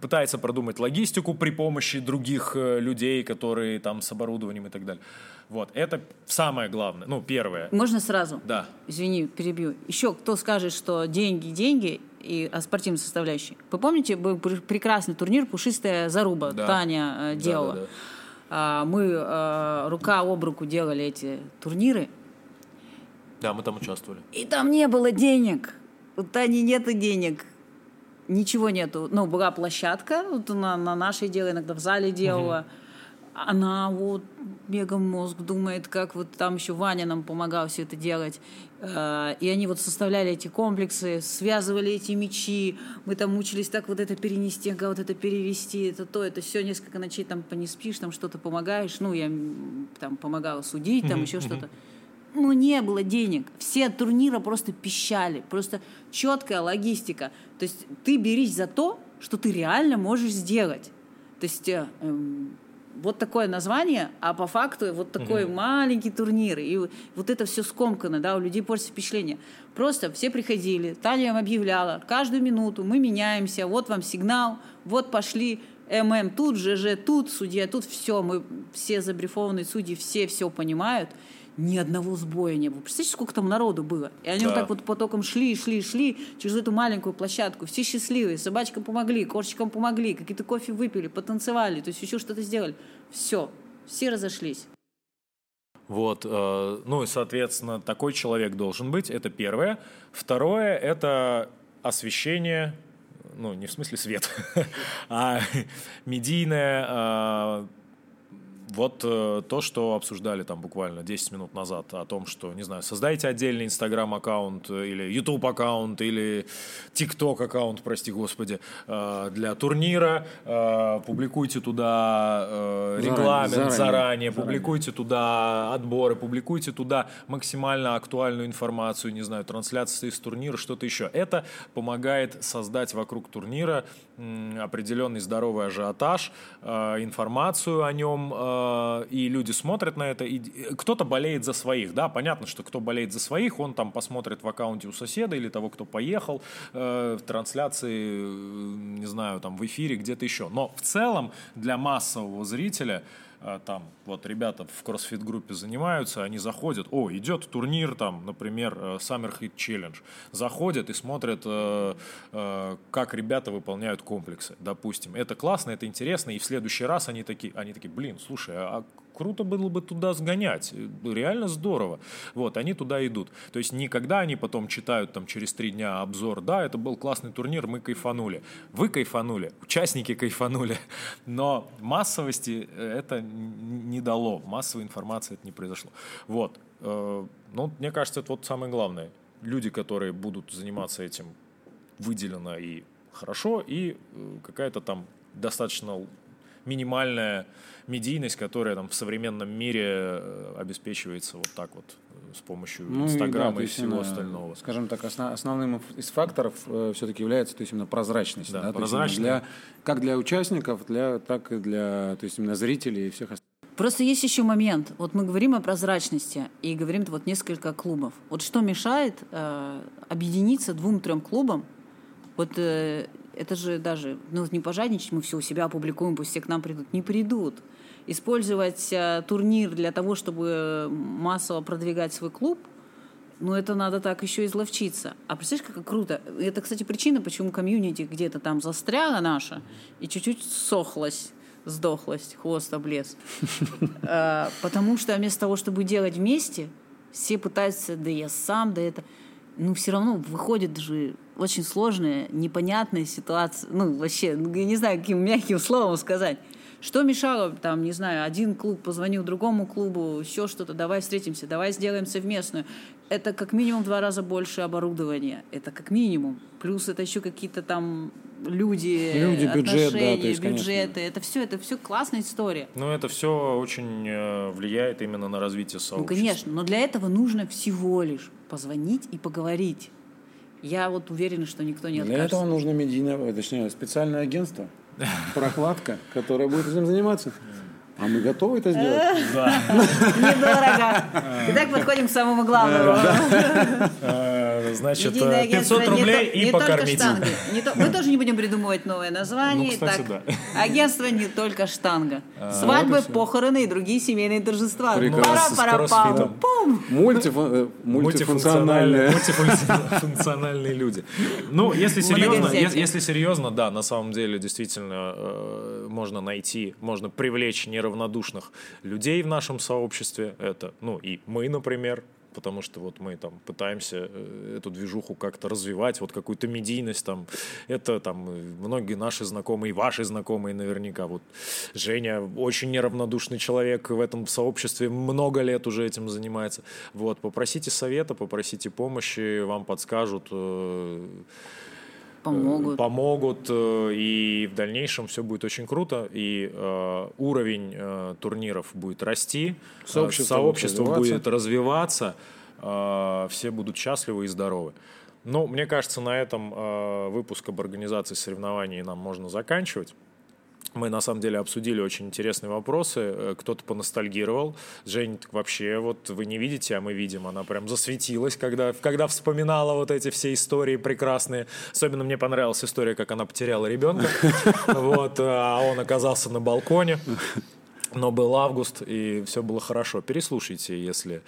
пытается продумать логистику при помощи других э, людей, которые там с оборудованием и так далее. Вот, это самое главное, ну, первое. Можно сразу? Да. Извини, перебью. Еще кто скажет, что деньги, деньги и о спортивной составляющей. Вы помните, был пр- прекрасный турнир «Пушистая заруба» Да. Таня э, Да, делала. да, да. А, Мы э, рука об руку делали эти турниры, Да, мы там участвовали. и там не было денег. У Тани нету денег. Ничего нету. Ну, была площадка, вот она на нашей делала, иногда в зале делала. Она вот мегамозг думает, как вот там еще Ваня нам помогал все это делать. Э, и они вот составляли эти комплексы, связывали эти мечи. Мы там мучились так вот это перенести, ага, вот это перевести, это то, это все. Несколько ночей там не спишь, там что-то помогаешь. Ну, я там помогала судить, там еще что-то. Ну, не было денег. Все от турнира просто пищали. Просто четкая логистика. То есть ты берись за то, что ты реально можешь сделать. То есть э, эм, вот такое название, а по факту вот такой угу. маленький турнир. И вот это все скомкано, да, у людей портится впечатление. Просто все приходили, Таня им объявляла, каждую минуту мы меняемся, вот вам сигнал, вот пошли ММ тут, ЖЖ тут, судья тут, все, мы все забрифованные судьи, все все понимают ни одного сбоя не было. Представляете, сколько там народу было? И они да. вот так вот потоком шли, шли, шли через эту маленькую площадку. Все счастливые, собачкам помогли, кошечкам помогли, какие-то кофе выпили, потанцевали, то есть еще что-то сделали. Все, все разошлись. Вот, э, ну и, соответственно, такой человек должен быть, это первое. Второе, это освещение, ну, не в смысле свет, а медийное, э, вот э, то, что обсуждали там буквально 10 минут назад о том, что, не знаю, создайте отдельный Инстаграм-аккаунт или YouTube-аккаунт или TikTok-аккаунт, прости господи, э, для турнира, э, публикуйте туда э, регламент заранее, заранее, заранее, публикуйте туда отборы, публикуйте туда максимально актуальную информацию, не знаю, трансляции из турнира, что-то еще. Это помогает создать вокруг турнира определенный здоровый ажиотаж, э, информацию о нем, э, и люди смотрят на это. И кто-то болеет за своих, да, понятно, что кто болеет за своих, он там посмотрит в аккаунте у соседа или того, кто поехал э, в трансляции, не знаю, там в эфире, где-то еще. Но в целом для массового зрителя там вот ребята в кроссфит-группе занимаются, они заходят, о, идет турнир там, например, э, Summer Hit Challenge, заходят и смотрят, э, э, как ребята выполняют комплексы, допустим. Это классно, это интересно, и в следующий раз они такие, они такие, блин, слушай, а круто было бы туда сгонять, реально здорово. Вот, они туда идут. То есть никогда они потом читают там через три дня обзор, да, это был классный турнир, мы кайфанули. Вы кайфанули, участники кайфанули, но массовости э, это не дало, массовой информации это не произошло. Вот, э, ну, мне кажется, это вот самое главное. Люди, которые будут заниматься этим выделено и хорошо, и э, какая-то там достаточно минимальная медийность, которая там в современном мире э, обеспечивается вот так вот э, с помощью ну, Инстаграма и, да, и всего остального. Скажем так, основ, основным из факторов э, все-таки является то есть именно прозрачность. Да, да? прозрачность. Для, как для участников, для, так и для то есть именно зрителей и всех остальных. Просто есть еще момент. Вот мы говорим о прозрачности и говорим вот несколько клубов. Вот что мешает э, объединиться двум-трем клубам? Вот э, это же даже, ну, не пожадничать, мы все у себя опубликуем, пусть все к нам придут. Не придут. Использовать э, турнир для того, чтобы массово продвигать свой клуб, ну, это надо так еще изловчиться. А представляешь, как круто. Это, кстати, причина, почему комьюнити где-то там застряла наша и чуть-чуть сохлась сдохлась, хвост облез. Э, потому что вместо того, чтобы делать вместе, все пытаются, да я сам, да это ну, все равно выходит же очень сложная, непонятная ситуация. Ну, вообще, ну, я не знаю, каким мягким словом сказать. Что мешало, там, не знаю, один клуб позвонил другому клубу, еще что-то, давай встретимся, давай сделаем совместную. Это как минимум два раза больше оборудования. Это как минимум. Плюс это еще какие-то там люди, люди бюджет, да, есть, бюджеты. Конечно. Это все, это все классная история. Ну, это все очень э, влияет именно на развитие сообщества. Ну, конечно, но для этого нужно всего лишь позвонить и поговорить. Я вот уверена, что никто не откажется. Для этого нужно медийное, точнее, специальное агентство, прокладка, которая будет этим заниматься. А мы готовы это сделать? Да. Недорого. Итак, подходим к самому главному. Э, значит, 500 рублей и покормите. Мы тоже не будем придумывать новое название. Ну, так, агентство не только штанга. А, Свадьбы, похороны и другие семейные торжества. пара пара Мультифункциональные. Мультифункциональные люди. Ну, если серьезно, если серьезно, да, на самом деле действительно э, можно найти, можно привлечь неравнодушных людей в нашем сообществе. Это, ну, и мы, например, потому что вот мы там пытаемся э, эту движуху как-то развивать, вот какую-то медийность там. Это там многие наши знакомые, ваши знакомые наверняка. Вот Женя очень неравнодушный человек в этом сообществе, много лет уже этим занимается. Вот, попросите совета, попросите помощи, вам подскажут. Э, Помогут. помогут, э, и в дальнейшем все будет очень круто, и э, уровень э, турниров будет расти, Сообщество сообщество будет будет развиваться, э, все будут счастливы и здоровы. Ну, мне кажется, на этом э, выпуск об организации соревнований нам можно заканчивать. Мы, на самом деле, обсудили очень интересные вопросы. Э, Кто-то поностальгировал. Жень, так вообще, вот вы не видите, а мы видим. Она прям засветилась, когда, когда вспоминала вот эти все истории прекрасные. Особенно мне понравилась история, как она потеряла ребенка. Вот, а он оказался на балконе. Но был август, и все было хорошо. Переслушайте, если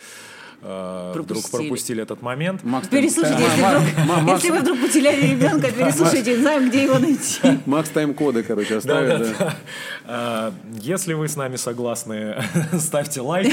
э, вдруг Пропустили. пропустили этот момент. Макс, Переслушайте, Ма- если Ма- вдруг, Ма- Макс- если вы вдруг потеряли ребенка, переслушайте, знаем, где его найти. Макс тайм-коды, короче, оставит. да. Да-да-да. А, Если вы с нами согласны, ставьте лайк.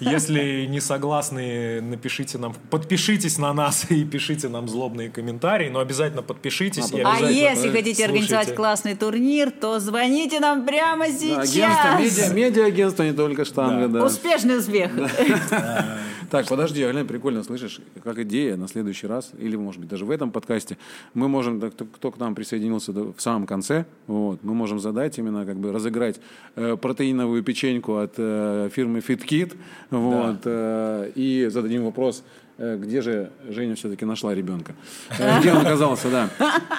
Если не согласны, напишите нам, подпишитесь на нас и пишите нам злобные комментарии, но обязательно подпишитесь. и А обязательно если хотите организовать слушайте. классный турнир, то звоните нам прямо Да, Агентство, медиа, сейчас. медиа-агентство, не только штанга, да. Успешный успех. Так, подожди, а глянь, прикольно, слышишь, как идея на следующий раз, или, может быть, даже в этом подкасте, мы можем, кто, к нам присоединился в самом конце, вот, мы можем задать именно, как бы, разыграть э, протеиновую печеньку от э, фирмы FitKit, вот, э, и зададим вопрос, где же Женя все-таки нашла ребенка. Э, Где он оказался, да.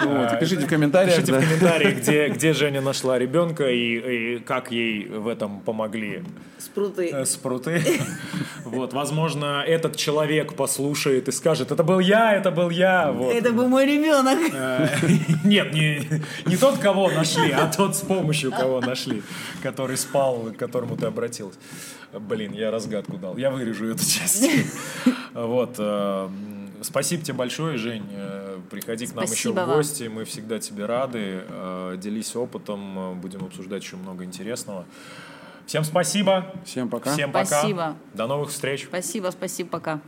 Вот, и пишите в комментариях. Пишите да. в комментарии, где, где Женя нашла ребенка и, и как ей в этом помогли Спруты. э, спруты. Вот, возможно, этот человек послушает и скажет, это был я, это был я. Вот. Это был мой ребенок. Э, Нет, не, не тот, кого нашли, а тот, с помощью кого нашли, который спал, к которому ты обратилась. Блин, я разгадку дал. Я вырежу эту часть. Вот. э, Спасибо тебе большое, Жень. Э, Приходи к нам еще в вам. гости. Мы всегда тебе рады. Э, Делись опытом. Будем обсуждать еще много интересного. Всем спасибо. Всем пока. Всем пока. Спасибо. До новых встреч. Спасибо, спасибо, пока.